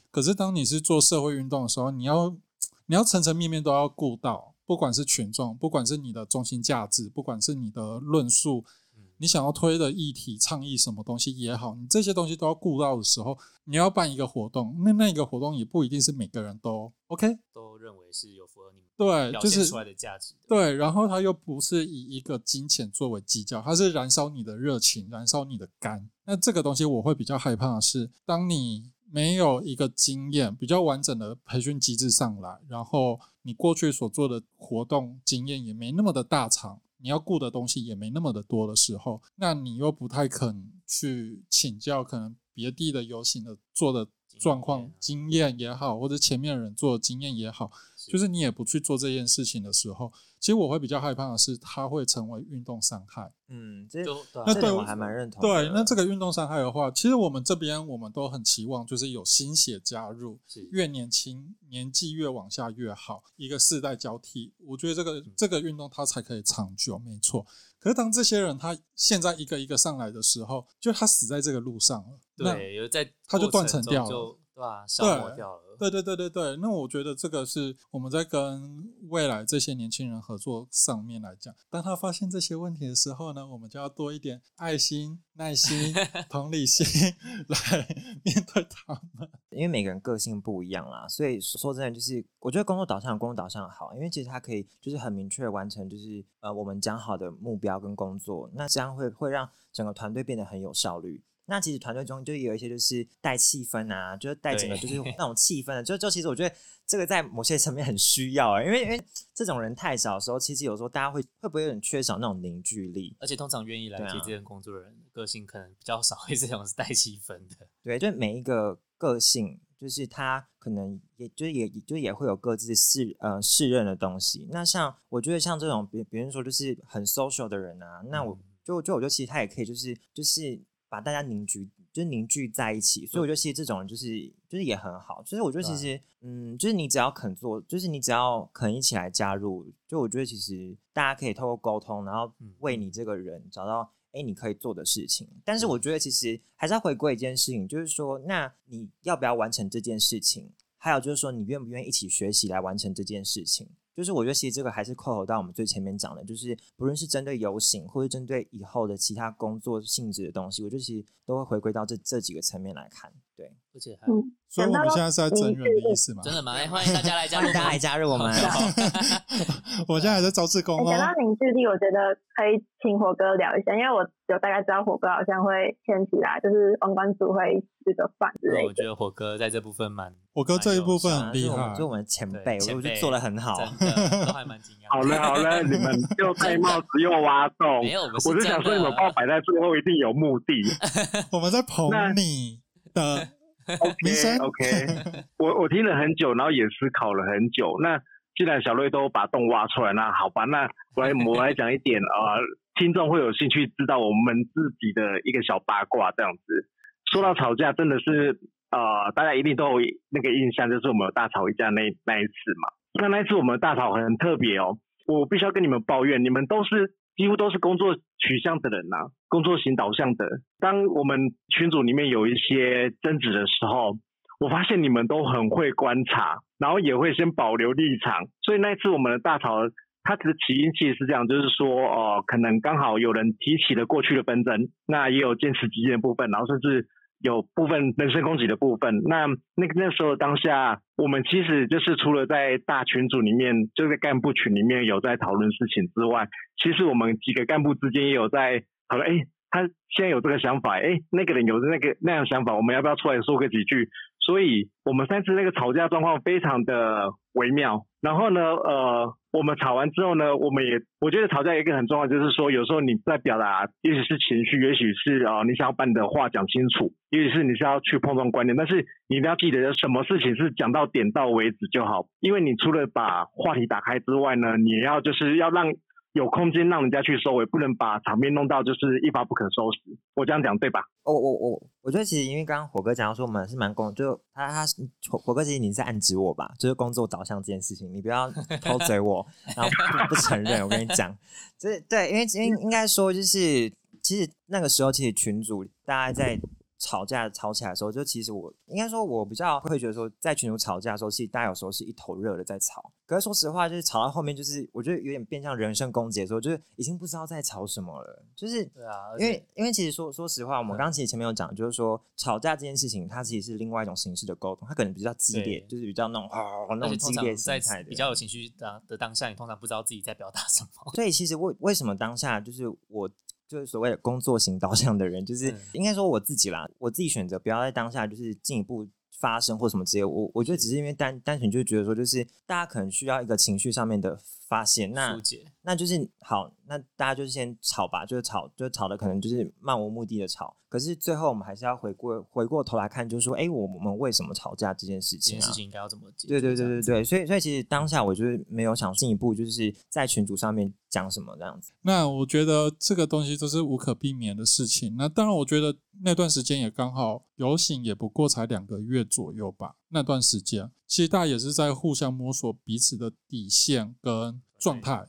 可是当你是做社会运动的时候，你要。你要层层面面都要顾到，不管是群众，不管是你的中心价值，不管是你的论述，你想要推的议题、倡议什么东西也好，你这些东西都要顾到的时候，你要办一个活动，那那个活动也不一定是每个人都 OK，都认为是有符合你们对，就是出来的价值的。对，然后它又不是以一个金钱作为计较，它是燃烧你的热情，燃烧你的肝。那这个东西我会比较害怕的是，当你没有一个经验比较完整的培训机制上来，然后你过去所做的活动经验也没那么的大场，你要顾的东西也没那么的多的时候，那你又不太肯去请教可能别地的游行的做的状况经验也好，或者前面的人做的经验也好，就是你也不去做这件事情的时候，其实我会比较害怕的是，它会成为运动伤害。嗯，这就对啊那对我还蛮认同。对，那这个运动伤害的话，其实我们这边我们都很期望，就是有新血加入，越年轻年纪越往下越好，一个世代交替，我觉得这嗯个这个运动它才可以长久，没错。可是当这些人他现在一个一个上来的时候，就他死在这个路上了，那对，有在他就断层掉了就对吧？消磨掉了。对对对对对，那我觉得这个是我们在跟未来这些年轻人合作上面来讲，当他发现这些问题的时候呢，我们就要多一点爱心、耐心、同理心来 面对他们。因为每个人个性不一样啦，所以说真的就是，我觉得工作导向有工作导向好，因为其实它可以就是很明确地完成，就是呃我们讲好的目标跟工作，那这样会会让整个团队变得很有效率。那其实团队中就有一些就是带气氛啊，就是带整个就是那种气氛的，就就其实我觉得这个在某些层面很需要啊、因为因为这种人太少的时候，其实有时候大家会会不会有点缺少那种凝聚力？而且通常愿意来接这份工作的人，个性可能比较少会这种是带气氛的。对，就每一个个性，就是他可能也就是也就也会有各自适呃适任的东西。那像我觉得像这种别别人说就是很 social 的人啊，那我嗯就就我觉得其实他也可以就是就是把大家凝聚。就是凝聚在一起，所以我觉得其实这种人就是就是也很好。所以我觉得其实嗯，就是你只要肯做，就是你只要肯一起来加入，就我觉得其实大家可以透过沟通，然后嗯为你这个人找到哎你可以做的事情。但是我觉得其实还是要回归一件事情，就是说，那你要不要完成这件事情？还有就是说，你愿不愿意一起学习来完成这件事情？就是我觉得其实这个还是扣合到我们最前面讲的，就是不论是针对游行，或是针对以后的其他工作性质的东西，我觉得其实都会回归到这这几个层面来看。对，而且还嗯，所以我们现在是在整人的意思。思嘛？真的吗？哎欢迎大家来加入，欢迎大家来加入我们。我现在还在招志工哦讲到哦。凝聚力，我觉得可以请火哥聊一下，因为我有大概知道火哥好像会牵起来，就是王冠主会吃个饭之类的。我觉得火哥在这部分蛮火哥这一部分很啊厉害是我们是，我们的前对辈，我前辈我觉得做的很好。真的都还蛮惊讶。好了好了，你们又 戴帽子又挖洞，没有，我是想说你们把我摆在最后一定有目的。我们在捧你的 OK OK，我我听了很久，然后也思考了很久。那既然小瑞都把洞挖出来，那好吧，那我来我来讲一点呃，听众会有兴趣知道我们自己的一个小八卦这样子。说到吵架，真的是呃，大家一定都有那个印象，就是我们有大吵一架那那一次嘛。那那一次我们大吵很特别哦，我必须要跟你们抱怨，你们都是几乎都是工作取向的人呐、工作型导向的。当我们群组里面有一些争执的时候，我发现你们都很会观察，然后也会先保留立场。所以那一次我们的大吵，它的起因其实是这样，就是说，哦、可能刚好有人提起了过去的纷争，那也有坚持己见的部分，然后甚至有部分人身攻击的部分。那那那时候当下，我们其实就是除了在大群组里面，就是在干部群里面有在讨论事情之外，其实我们几个干部之间也有在讨论，哎，他现在有这个想法，哎，那个人有那个那样想法，我们要不要出来说个几句？所以我们三次那个吵架状况非常的微妙。然后呢，呃，我们吵完之后呢，我们也我觉得吵架一个很重要，就是说有时候你在表达，也许是情绪，也许是啊、你想要把你的话讲清楚，也许是你是要去碰撞观念，但是你一定要记得什么事情是讲到点到为止就好，因为你除了把话题打开之外呢，你要就是要让有空间让人家去收尾，不能把场面弄到就是一发不可收拾。我这样讲对吧？哦我我我觉得其实因为刚刚火哥讲到说我们是蛮工，就他他火火哥其实你在暗指我吧，就是工作导向这件事情，你不要偷嘴我，然后不不承认。我跟你讲，就是对，因为应应该说就是其实那个时候其实群主大家在吵架吵起来的时候，就其实我应该说，我比较会觉得说，在群主吵架的时候，其实大家有时候是一头热的在吵。可是说实话，就是吵到后面，就是我觉得有点变相人身攻击的时候，就是已经不知道在吵什么了。就是对啊，因为因为其实说说实话，我们刚刚其实前面有讲，就是说吵架这件事情，它其实是另外一种形式的沟通，它可能比较激烈，就是比较那种哦那种激烈常在心态的，比较有情绪的的当下，你通常不知道自己在表达什么。所以其实为为什么当下就是我就是所谓的工作型导向的人，就是嗯应该说我自己啦，我自己选择不要在当下就是进一步发生或什么之类。我我觉得只是因为单单纯就觉得说，就是大家可能需要一个情绪上面的发泄，那，那就是好，那大家就是先吵吧，就是吵，就是吵的可能就是漫无目的的吵。可是最后我们还是要回过回过头来看，就是说，哎，我们为什么吵架这件事情啊？件事情应该要怎么解决？对对对对对，所以所以其实当下我就是没有想进一步，就是在群组上面讲什么这样子。那我觉得这个东西都是无可避免的事情。那当然，我觉得那段时间也刚好游行，也不过才两个月左右吧。那段时间，其实大家也是在互相摸索彼此的底线跟状态。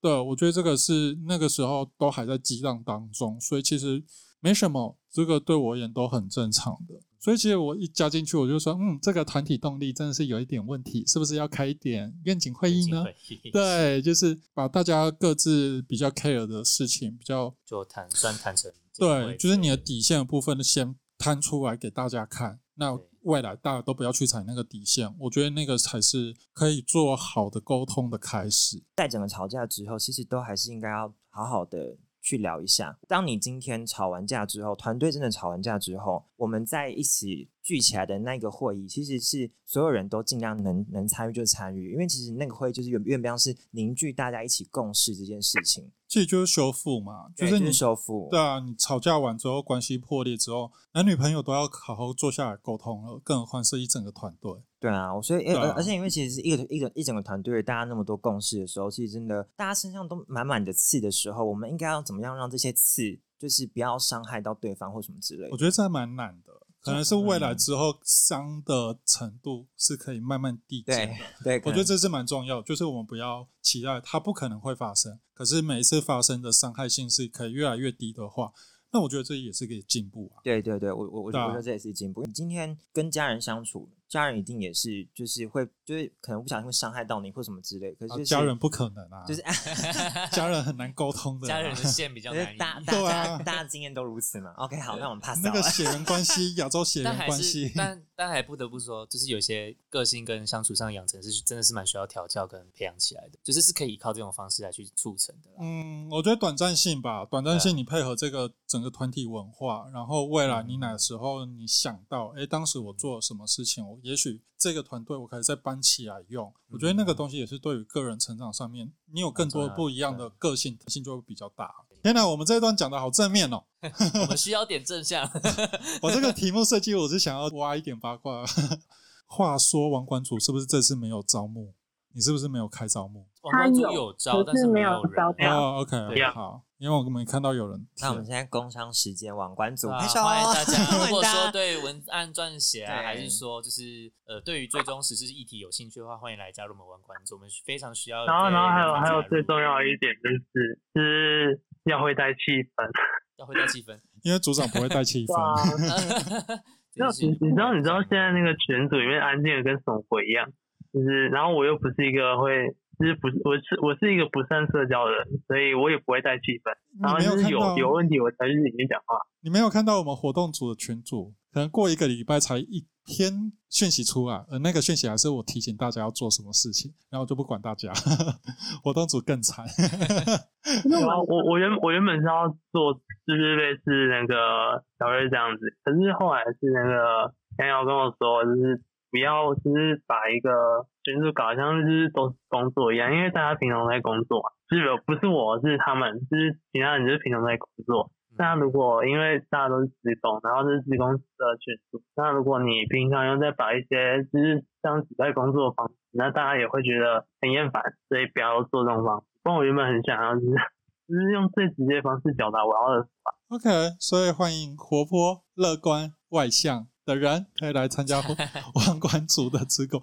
对，我觉得这个是那个时候都还在激荡当中，所以其实没什么，这个对我而言都很正常的。所以其实我一加进去，我就说，嗯，这个团体动力真的是有一点问题，是不是要开一点愿景会议呢？对，就是把大家各自比较 care 的事情，比较就谈算谈成对，就是你的底。底线的部分先摊出来给大家看。那对未来大家都不要去踩那个底线，我觉得那个才是可以做好的沟通的开始。在整个吵架之后，其实都还是应该要好好的去聊一下。当你今天吵完架之后，团队真的吵完架之后，我们在一起聚起来的那个会议，其实是所有人都尽量能能参与就参与，因为其实那个会议就是原原本上是凝聚大家一起共事这件事情，其实就是修复嘛，就是你修复。对啊，你吵架完之后，关系破裂之后，男女朋友都要好好坐下来沟通了，更何况是一整个团队。对啊，我所以而、啊而且因为其实是一个一个一整个团队，大家那么多共事的时候，其实真的大家身上都满满的刺的时候，我们应该要怎么样让这些刺就是不要伤害到对方或什么之类的我。觉得这还蛮难的，可能是未来嗯之后伤的程度是可以慢慢递减对的。对，我觉得这是蛮重要，就是我们不要期待它不可能会发生，可是每一次发生的伤害性是可以越来越低的话，那我觉得这也是个进步啊。对对对，我我我觉得这也是进步。你今天跟家人相处，家人一定也是就是会就是可能不小心会伤害到你或什么之类，可是、就是啊家人不可能啊，就是 家人很难沟通的啊、家人的线比较就是难移，大 大对啊大家经验都如此嘛。OK，好，那我们 pass 那掉了。个血缘关系，亚洲血缘关系，但但还不得不说，就是有些个性跟相处上养成是真的是蛮需要调教跟培养起来的，就是是可以依靠这种方式来去促成的。嗯，我觉得短暂性吧，短暂性你配合这个整个团体文化，然后未来你哪时候你想到，哎，当时我做了什么事情，我也许这个团队我可以再搬起来用。我觉得那个东西也是对于个人成长上面，你有更多不一样的个性，性就会比较大。天哪，我们这一段讲的好正面哦！我们需要点正向，我这个题目设计，我是想要挖一点八卦。话说，王馆主是不是这次没有招募？你是不是没有开招募？网关组有有招，但是是没有有人招标哦，OK，对好，因为我没看到有人。那我们现在工商时间网关组欢迎大家。如果说对文案撰写啊，对还是说就是呃，对于最终实施议题有兴趣的话，欢迎来加入我们网关组，我们非常需要。然后，然后还有还有最重要的一点就是，是要会带气氛。要会带气氛。因为组长不会带气氛。那真是你你知道你知道现在那个群组里面安静的跟什么鬼一样，就是然后我又不是一个会，就是不是我是我是一个不善社交的人，所以我也不会带气氛，然后你没有就是有有问题我才去里面讲话。你没有看到我们活动组的群组，可能过一个礼拜才一篇讯息出来，而那个讯息还是我提醒大家要做什么事情，然后就不管大家，活动组更惨。然后 我我原我原本是要做就是类似那个小瑞这样子，可是后来是那个杨瑶跟我说，就是不要就是把一个群组搞得像就是都是工作一样，因为大家平常在工作嘛，就是有不是我是他们，就是其他人就是平常在工作。那如果因为大家都是职工，然后这是职工的群组，那如果你平常又在把一些就是像只在工作的方式，那大家也会觉得很厌烦，所以不要做这种方式。不然我原本很想要就是 就是用最直接的方式表达我要的 OK，所以欢迎活泼、乐观、外向、的人可以来参加 王冠组的职工。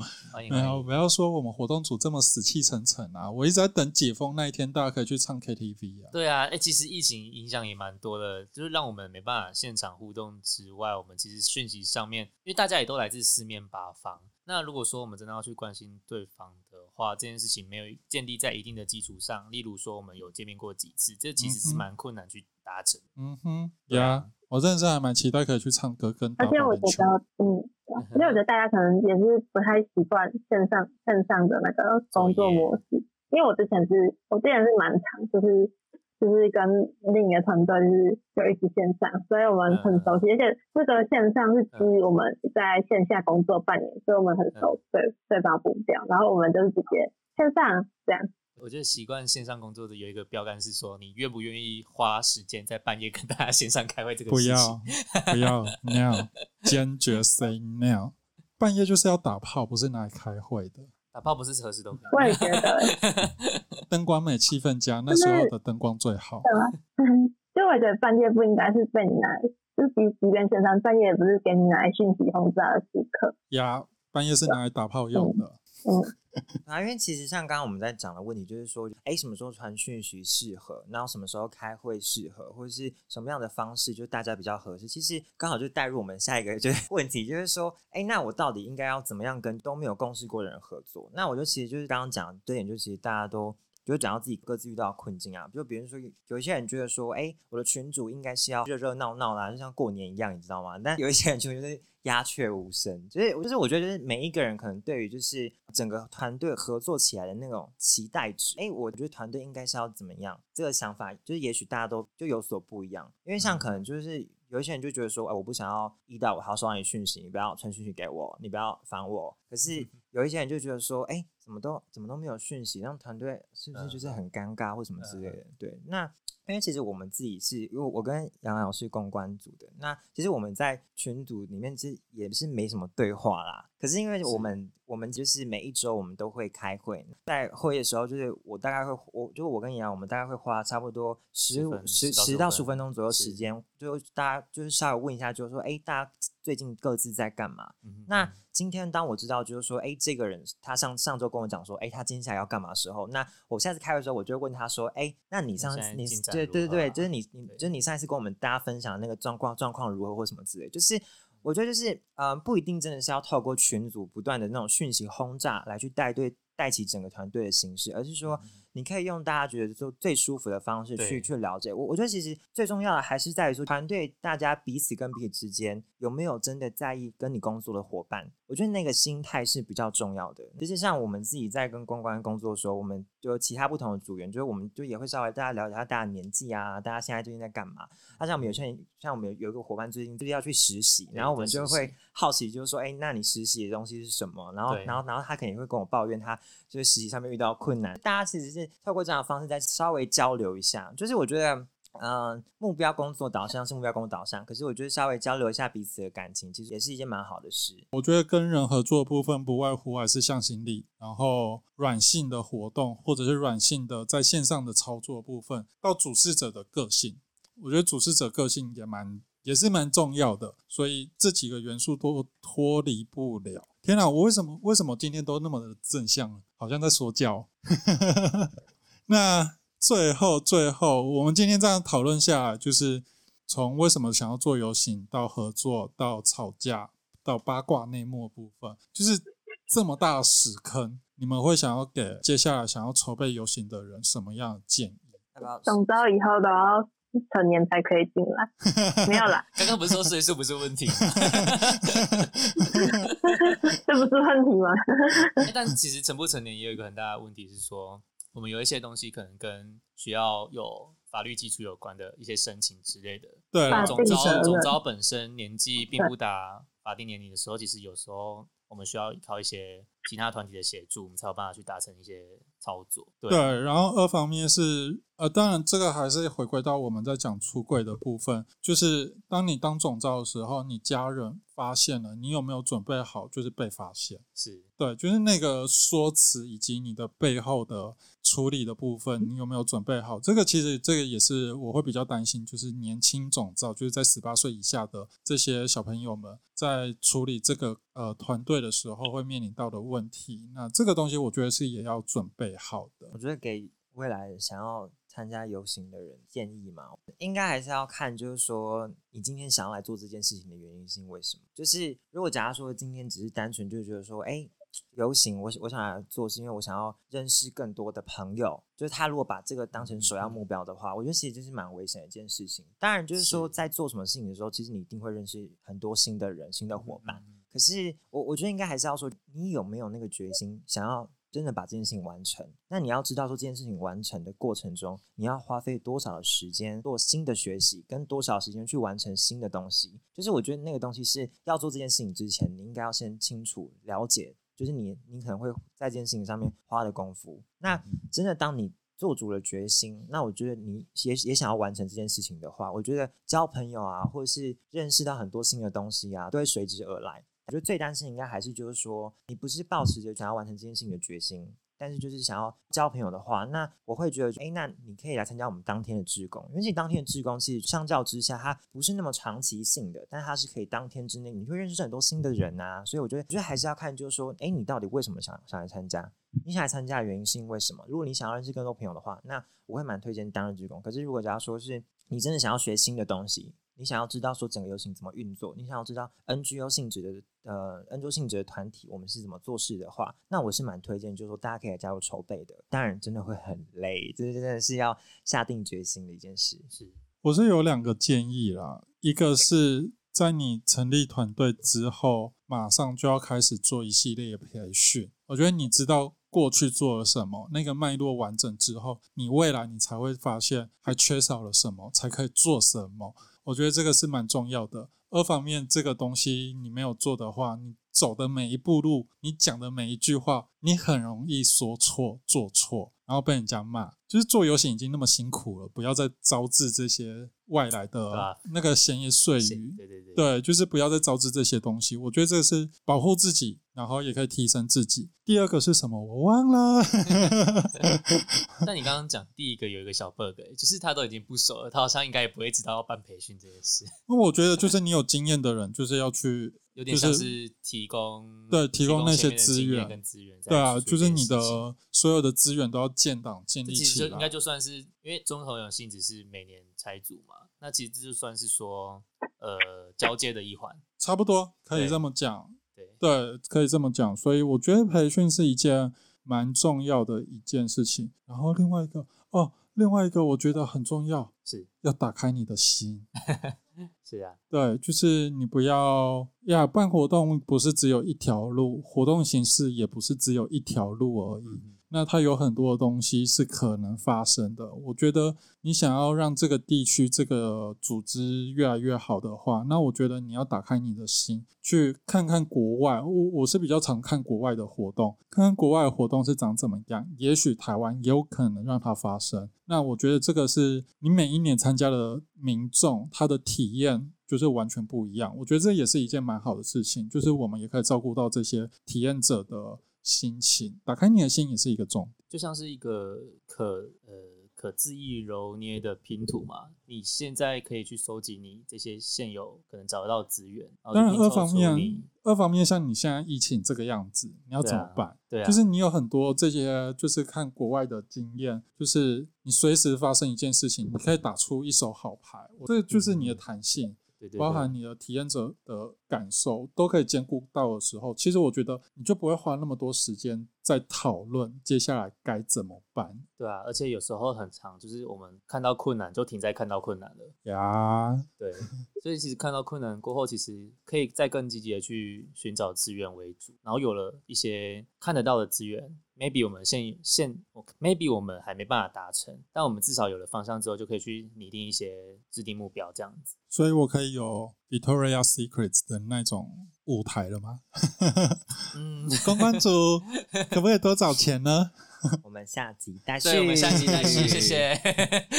没有。不要说我们活动组这么死气沉沉啊！我一直在等解封那一天，大家可以去唱 KTV 啊。对啊，哎、其实疫情影响也蛮多的，就是让我们没办法现场互动之外，我们其实讯息上面，因为大家也都来自四面八方。那如果说我们真的要去关心对方的话，这件事情没有建立在一定的基础上，例如说我们有见面过几次，这其实是蛮困难去达成。嗯哼，对啊呀，我真的是还蛮期待可以去唱歌跟而且我。觉得，嗯，因为我觉得大家可能也是不太习惯线上线上的那个工作模式，因为我之前是，我之前是蛮长，就是就是跟另一个团队就是就一直线上，所以我们很熟悉，而且这个线上是基于我们在线下工作半年，所以我们很熟对对方步调，然后我们就是直接线上这样。我觉得习惯线上工作的有一个标杆是说，你愿不愿意花时间在半夜跟大家 线上开会这个不事情。要不要 no，坚决 say no。半夜就是要打炮，不是拿来开会的。打炮不是何时都可以。我也觉得，灯光美，气氛佳，那时候的灯光最好。就我觉得半夜不应该是被你拿来，就是即即便线上半夜也不是给你拿来讯息轰炸的时刻。呀，半夜是拿来打炮用的。嗯啊，因为其实像刚刚我们在讲的问题，就是说，哎，什么时候传讯息适合，然后什么时候开会适合，或者是什么样的方式，就大家比较合适。其实刚好就带入我们下一个就是 问题，就是说，哎，那我到底应该要怎么样跟都没有共事过的人合作？那我就其实就是刚刚讲这点，就其实大家都。就讲到自己各自遇到的困境啊，就比如说有一些人觉得说，哎、我的群主应该是要热热闹闹啦，就像过年一样，你知道吗？但有一些人就觉得鸦雀无声，就是就是我觉得就是每一个人可能对于就是整个团队合作起来的那种期待值，哎、我觉得团队应该是要怎么样，这个想法就是也许大家都就有所不一样，因为像可能就是。有一些人就觉得说，哎、我不想要一到五号收到你讯息，你不要传讯息给我，你不要烦我。可是有一些人就觉得说，哎、怎么都怎么都没有讯息，让团队是不是就是很尴尬或什么之类的？对，那因为其实我们自己是因为我跟杨老师公关组的，那其实我们在群组里面其实也是没什么对话啦。可是因为我们我们就是每一周我们都会开会，在会的时候就是我大概会我就我跟杨，我们大概会花差不多十五十十到十五分钟左右时间，就大家就是稍微问一下，就是说，哎，大家最近各自在干嘛？嗯那今天当我知道就是说，哎，这个人他上上周跟我讲说，哎，他接下来要干嘛的时候，那我下次开会的时候，我就会问他说，哎，那你上次你对对对，就是你你就是你上一次跟我们大家分享的那个状况状况如何或什么之类，就是我觉得就是呃，不一定真的是要透过群组不断的那种讯息轰炸来去带队带起整个团队的形式，而是说你可以用大家觉得就最舒服的方式去去了解。我我觉得其实最重要的还是在于说团队大家彼此跟彼此之间有没有真的在意跟你工作的伙伴，我觉得那个心态是比较重要的。就是像我们自己在跟公关工作的时候，我们就其他不同的组员，就是我们就也会稍微大家了解一下大家的年纪啊，大家现在最近在干嘛。那、像我们有些人，像我们有有一个伙伴最近就是要去实习，然后我们就会好奇，就是说，哎、那你实习的东西是什么？然后，然后，然后他肯定会跟我抱怨他就是实习上面遇到困难。大家其实是透过这样的方式再稍微交流一下，就是我觉得。嗯，目标工作导向是目标工作导向，可是我觉得稍微交流一下彼此的感情，其实也是一件蛮好的事。我觉得跟人合作的部分不外乎还是向心力，然后软性的活动或者是软性的在线上的操作部分，到主事者的个性，我觉得主事者个性也蛮也是蛮重要的，所以这几个元素都脱离不了。天哪，我为什么为什么今天都那么的正向，好像在说教？那最后最后，我们今天这样讨论下来，就是从为什么想要做游行到合作到吵架到八卦内幕的部分，就是这么大的屎坑，你们会想要给接下来想要筹备游行的人什么样的建议？要不要？总之以后都要成年才可以进来，没有啦，刚刚不是说岁数不是问题吗？这不是问题吗？欸但其实成不成年也有一个很大的问题是说，我们有一些东西可能跟需要有法律基础有关的一些申请之类的。对总招总招本身年纪并不达法定年龄的时候，其实有时候我们需要依靠一些其他团体的协助，我们才有办法去达成一些操作。对，对，然后二方面是呃，当然这个还是回归到我们在讲出柜的部分，就是当你当总招的时候，你家人发现了，你有没有准备好，就是被发现。是对，就是那个说辞以及你的背后的处理的部分，你有没有准备好？这个其实这个也是我会比较担心，就是年轻种造，就是在十八岁以下的这些小朋友们，在处理这个呃团队的时候会面临到的问题。那这个东西我觉得是也要准备好的。我觉得给未来想要参加游行的人建议嘛，应该还是要看，就是说你今天想要来做这件事情的原因是因为什么？就是如果假如说今天只是单纯就觉得说，哎、游行，我我想来做是因为我想要认识更多的朋友。就是他如果把这个当成首要目标的话，我觉得其实这是蛮危险的一件事情。当然，就是说在做什么事情的时候，其实你一定会认识很多新的人、新的伙伴。嗯可是我我觉得应该还是要说，你有没有那个决心，想要真的把这件事情完成？那你要知道说，这件事情完成的过程中，你要花费多少的时间做新的学习，跟多少时间去完成新的东西。就是我觉得那个东西是要做这件事情之前，你应该要先清楚了解，就是你你可能会在这件事情上面花的功夫。那真的当你做足了决心，那我觉得你也也想要完成这件事情的话，我觉得交朋友啊，或者是认识到很多新的东西啊，都会随之而来。我觉得最担心应该还是就是说，你不是抱持着想要完成这件事情的决心，但是就是想要交朋友的话，那我会觉得，哎，那你可以来参加我们当天的志工，因为你当天的志工其实相较之下，它不是那么长期性的，但它是可以当天之内你会认识很多新的人啊，所以我觉得，我觉得还是要看，就是说，哎，你到底为什么想想来参加？你想来参加的原因是因为什么？如果你想要认识更多朋友的话，那我会蛮推荐当日志工。可是如果假如说是你真的想要学新的东西，你想要知道说整个游行怎么运作，你想要知道 NGO 性质的呃 NGO 性质的团体我们是怎么做事的话，那我是蛮推荐，就是说大家可以来加入筹备的。当然真的会很累，这真的是要下定决心的一件事。是我是有两个建议啦，一个是在你成立团队之后，马上就要开始做一系列的培训。我觉得你知道过去做了什么，那个脉络完整之后，你未来你才会发现还缺少了什么，才可以做什么。我觉得这个是蛮重要的。二方面，这个东西你没有做的话，你走的每一步路，你讲的每一句话，你很容易说错、做错，然后被人家骂。就是做游行已经那么辛苦了，不要再招致这些外来的啊那个闲言碎是语。对对对，对，就是不要再招致这些东西。我觉得这是保护自己，然后也可以提升自己。第二个是什么？我忘了。但你刚刚讲第一个有一个小 bug，、欸、就是他都已经不熟了，他好像应该也不会知道要办培训这件事，那我觉得就是你有经验的人，就是要去，有点像是提供对提供那些资源跟资源对啊，就是你的所有的资源都要建档建立起这其实应该。就算是因为综合有性质是每年拆组嘛，那其实这就算是说呃交接的一环，差不多可以这么讲。对，对，可以这么讲。所以我觉得培训是一件蛮重要的一件事情。然后另外一个哦，另外一个我觉得很重要，是要打开你的心。是啊，对，就是你不要呀，办活动不是只有一条路，活动形式也不是只有一条路而已。嗯那它有很多的东西是可能发生的。我觉得你想要让这个地区、这个组织越来越好的话，那我觉得你要打开你的心，去看看国外。我我是比较常看国外的活动，看看国外的活动是长怎么样。也许台湾也有可能让它发生。那我觉得这个是你每一年参加的民众他的体验。就是完全不一样，我觉得这也是一件蛮好的事情，就是我们也可以照顾到这些体验者的心情，打开你的心也是一个重点。就像是一个可呃可恣意揉捏的拼图嘛。你现在可以去收集你这些现有可能找得到资源，当然，二方面，二方面像你现在疫情这个样子，你要怎么办？对啊，就是你有很多这些，就是看国外的经验，就是你随时发生一件事情，你可以打出一手好牌，这就是你的弹性。对对对包含你的体验者的感受都可以兼顾到的时候，其实我觉得你就不会花那么多时间在讨论接下来该怎么办对啊，而且有时候很长，就是我们看到困难就停在看到困难了。呀。对，所以其实看到困难过后，其实可以再更积极的去寻找资源为主，然后有了一些看得到的资源，maybe 我们现现 maybe 我们还没办法达成，但我们至少有了方向之后，就可以去拟定一些制定目标这样子。所以我可以有 Victoria Secrets 的那种舞台了吗？嗯，公关组 可不可以多找钱呢？我们下集待续。对，我们下集再续，谢谢。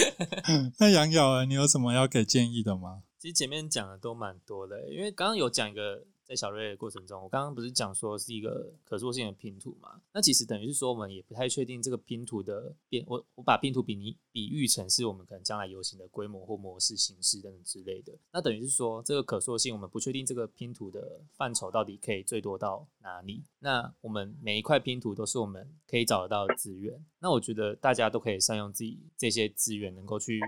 那杨瑶儿，你有什么要给建议的吗？其实前面讲的都蛮多的，因为刚刚有讲一个在小瑞的过程中，我刚刚不是讲说是一个可塑性的拼图嘛？那其实等于是说，我们也不太确定这个拼图的变，我我把拼图比拟比喻成是我们可能将来游行的规模或模式、形式等等之类的。那等于是说，这个可塑性，我们不确定这个拼图的范畴到底可以最多到哪里。那我们每一块拼图都是我们可以找得到的资源。那我觉得大家都可以善用自己这些资源，能够去。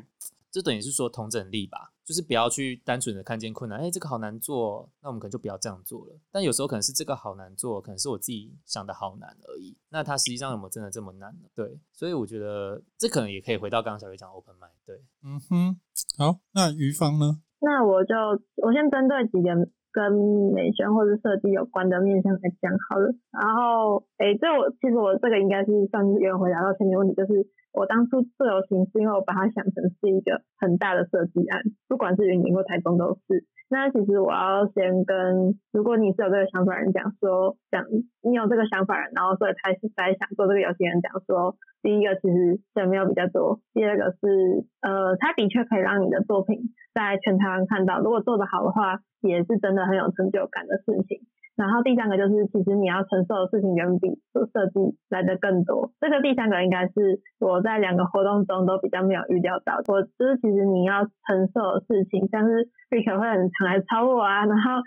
这等于是说同整力吧，就是不要去单纯的看见困难，哎，这个好难做，那我们可能就不要这样做了。但有时候可能是这个好难做，可能是我自己想的好难而已。那它实际上有没有真的这么难呢？对，所以我觉得这可能也可以回到刚刚小鱼讲 open mind。对，嗯哼，好，那于芳呢？那我就我先针对几个跟美宣或者设计有关的面向来讲好了。然后，哎，这我其实我这个应该是算是有回答到前面问题，就是。我当初自由行是因为我把它想成是一个很大的设计案，不管是云林或台中都是。那其实我要先跟，如果你是有这个想法人讲说，讲你有这个想法人，然后所以开始在想做这个游戏人讲说，第一个其实钱没有比较多，第二个是呃，它的确可以让你的作品在全台湾看到，如果做得好的话，也是真的很有成就感的事情。然后第三个就是，其实你要承受的事情远比做设计来的更多。这个第三个应该是我在两个活动中都比较没有预料到。我就是其实你要承受的事情，像是 Rick 会很常来抄我啊，然后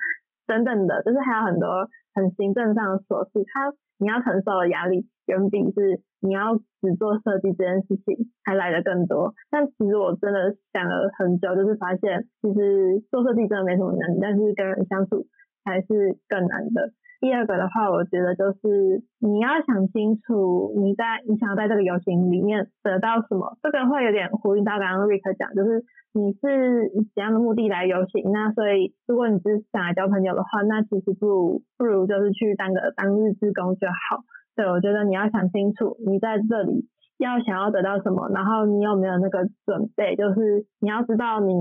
等等的，就是还有很多很行政上的琐事，他你要承受的压力远比是你要只做设计这件事情还来的更多。但其实我真的想了很久，就是发现其实做设计真的没什么难，但是跟人相处。还是更难的。第二个的话，我觉得就是你要想清楚，你在你想要在这个游行里面得到什么。这个会有点呼应到刚刚 Rick 讲，就是你是以怎样的目的来游行。那所以，如果你只是想来交朋友的话，那其实不如不如就是去当个当日志工就好。对，我觉得你要想清楚，你在这里要想要得到什么，然后你有没有那个准备，就是你要知道你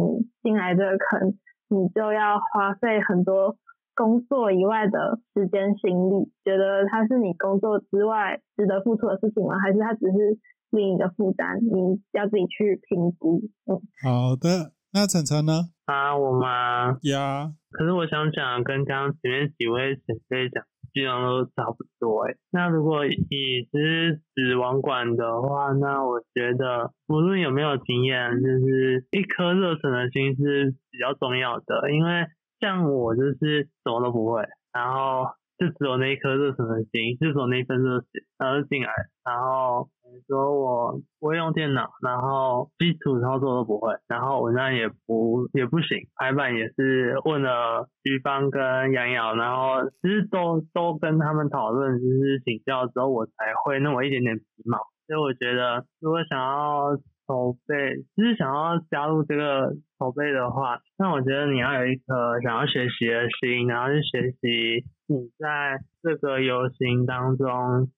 进来这个坑，你就要花费很多。工作以外的时间、心力，觉得它是你工作之外值得付出的事情吗？还是它只是另一个负担？你要自己去评估。嗯，好的。那晨晨呢？啊，我吗？呀。可是我想讲，跟刚刚前面几位前辈讲，基本上都差不多。哎，那如果以是指网管的话，那我觉得无论有没有经验，就是一颗热忱的心是比较重要的，因为。像我就是什么都不会，然后就只有那一颗热忱的心，就只有那一份热血，然后进来。然后说我不会用电脑，然后基础操作都不会，然后文案也不也不行，排版也是问了徐芳跟杨瑶，然后其实都都跟他们讨论，就是请教之后我才会那么一点点皮毛。所以我觉得如果想要。筹备，就是想要加入这个筹备的话，那我觉得你要有一颗想要学习的心，然后去学习你在这个游行当中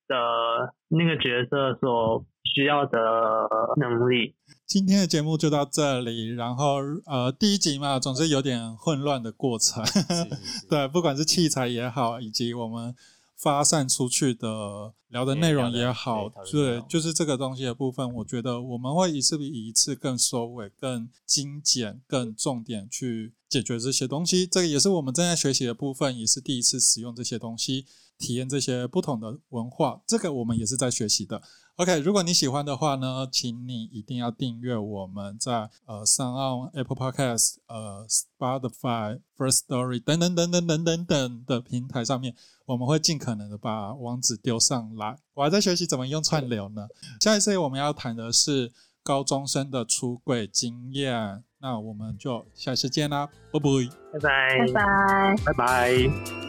的那个角色所需要的能力。今天的节目就到这里，然后呃，第一集嘛，总是有点混乱的过程，对，不管是器材也好，以及我们。发散出去的聊的内容也好，对，就是这个东西的部分，我觉得我们会一次比一次更收尾、更精简、更重点去解决这些东西。这个也是我们正在学习的部分，也是第一次使用这些东西，体验这些不同的文化。这个我们也是在学习的。OK，如果你喜欢的话呢，请你一定要订阅我们在呃 n Apple Podcast、呃 Spotify、First Story 等等等等等等等的平台上面，我们会尽可能的把网址丢上来。我还在学习怎么用串流呢。下一次我们要谈的是高中生的出柜经验，那我们就下次见啦，拜拜，拜拜，拜拜，拜拜。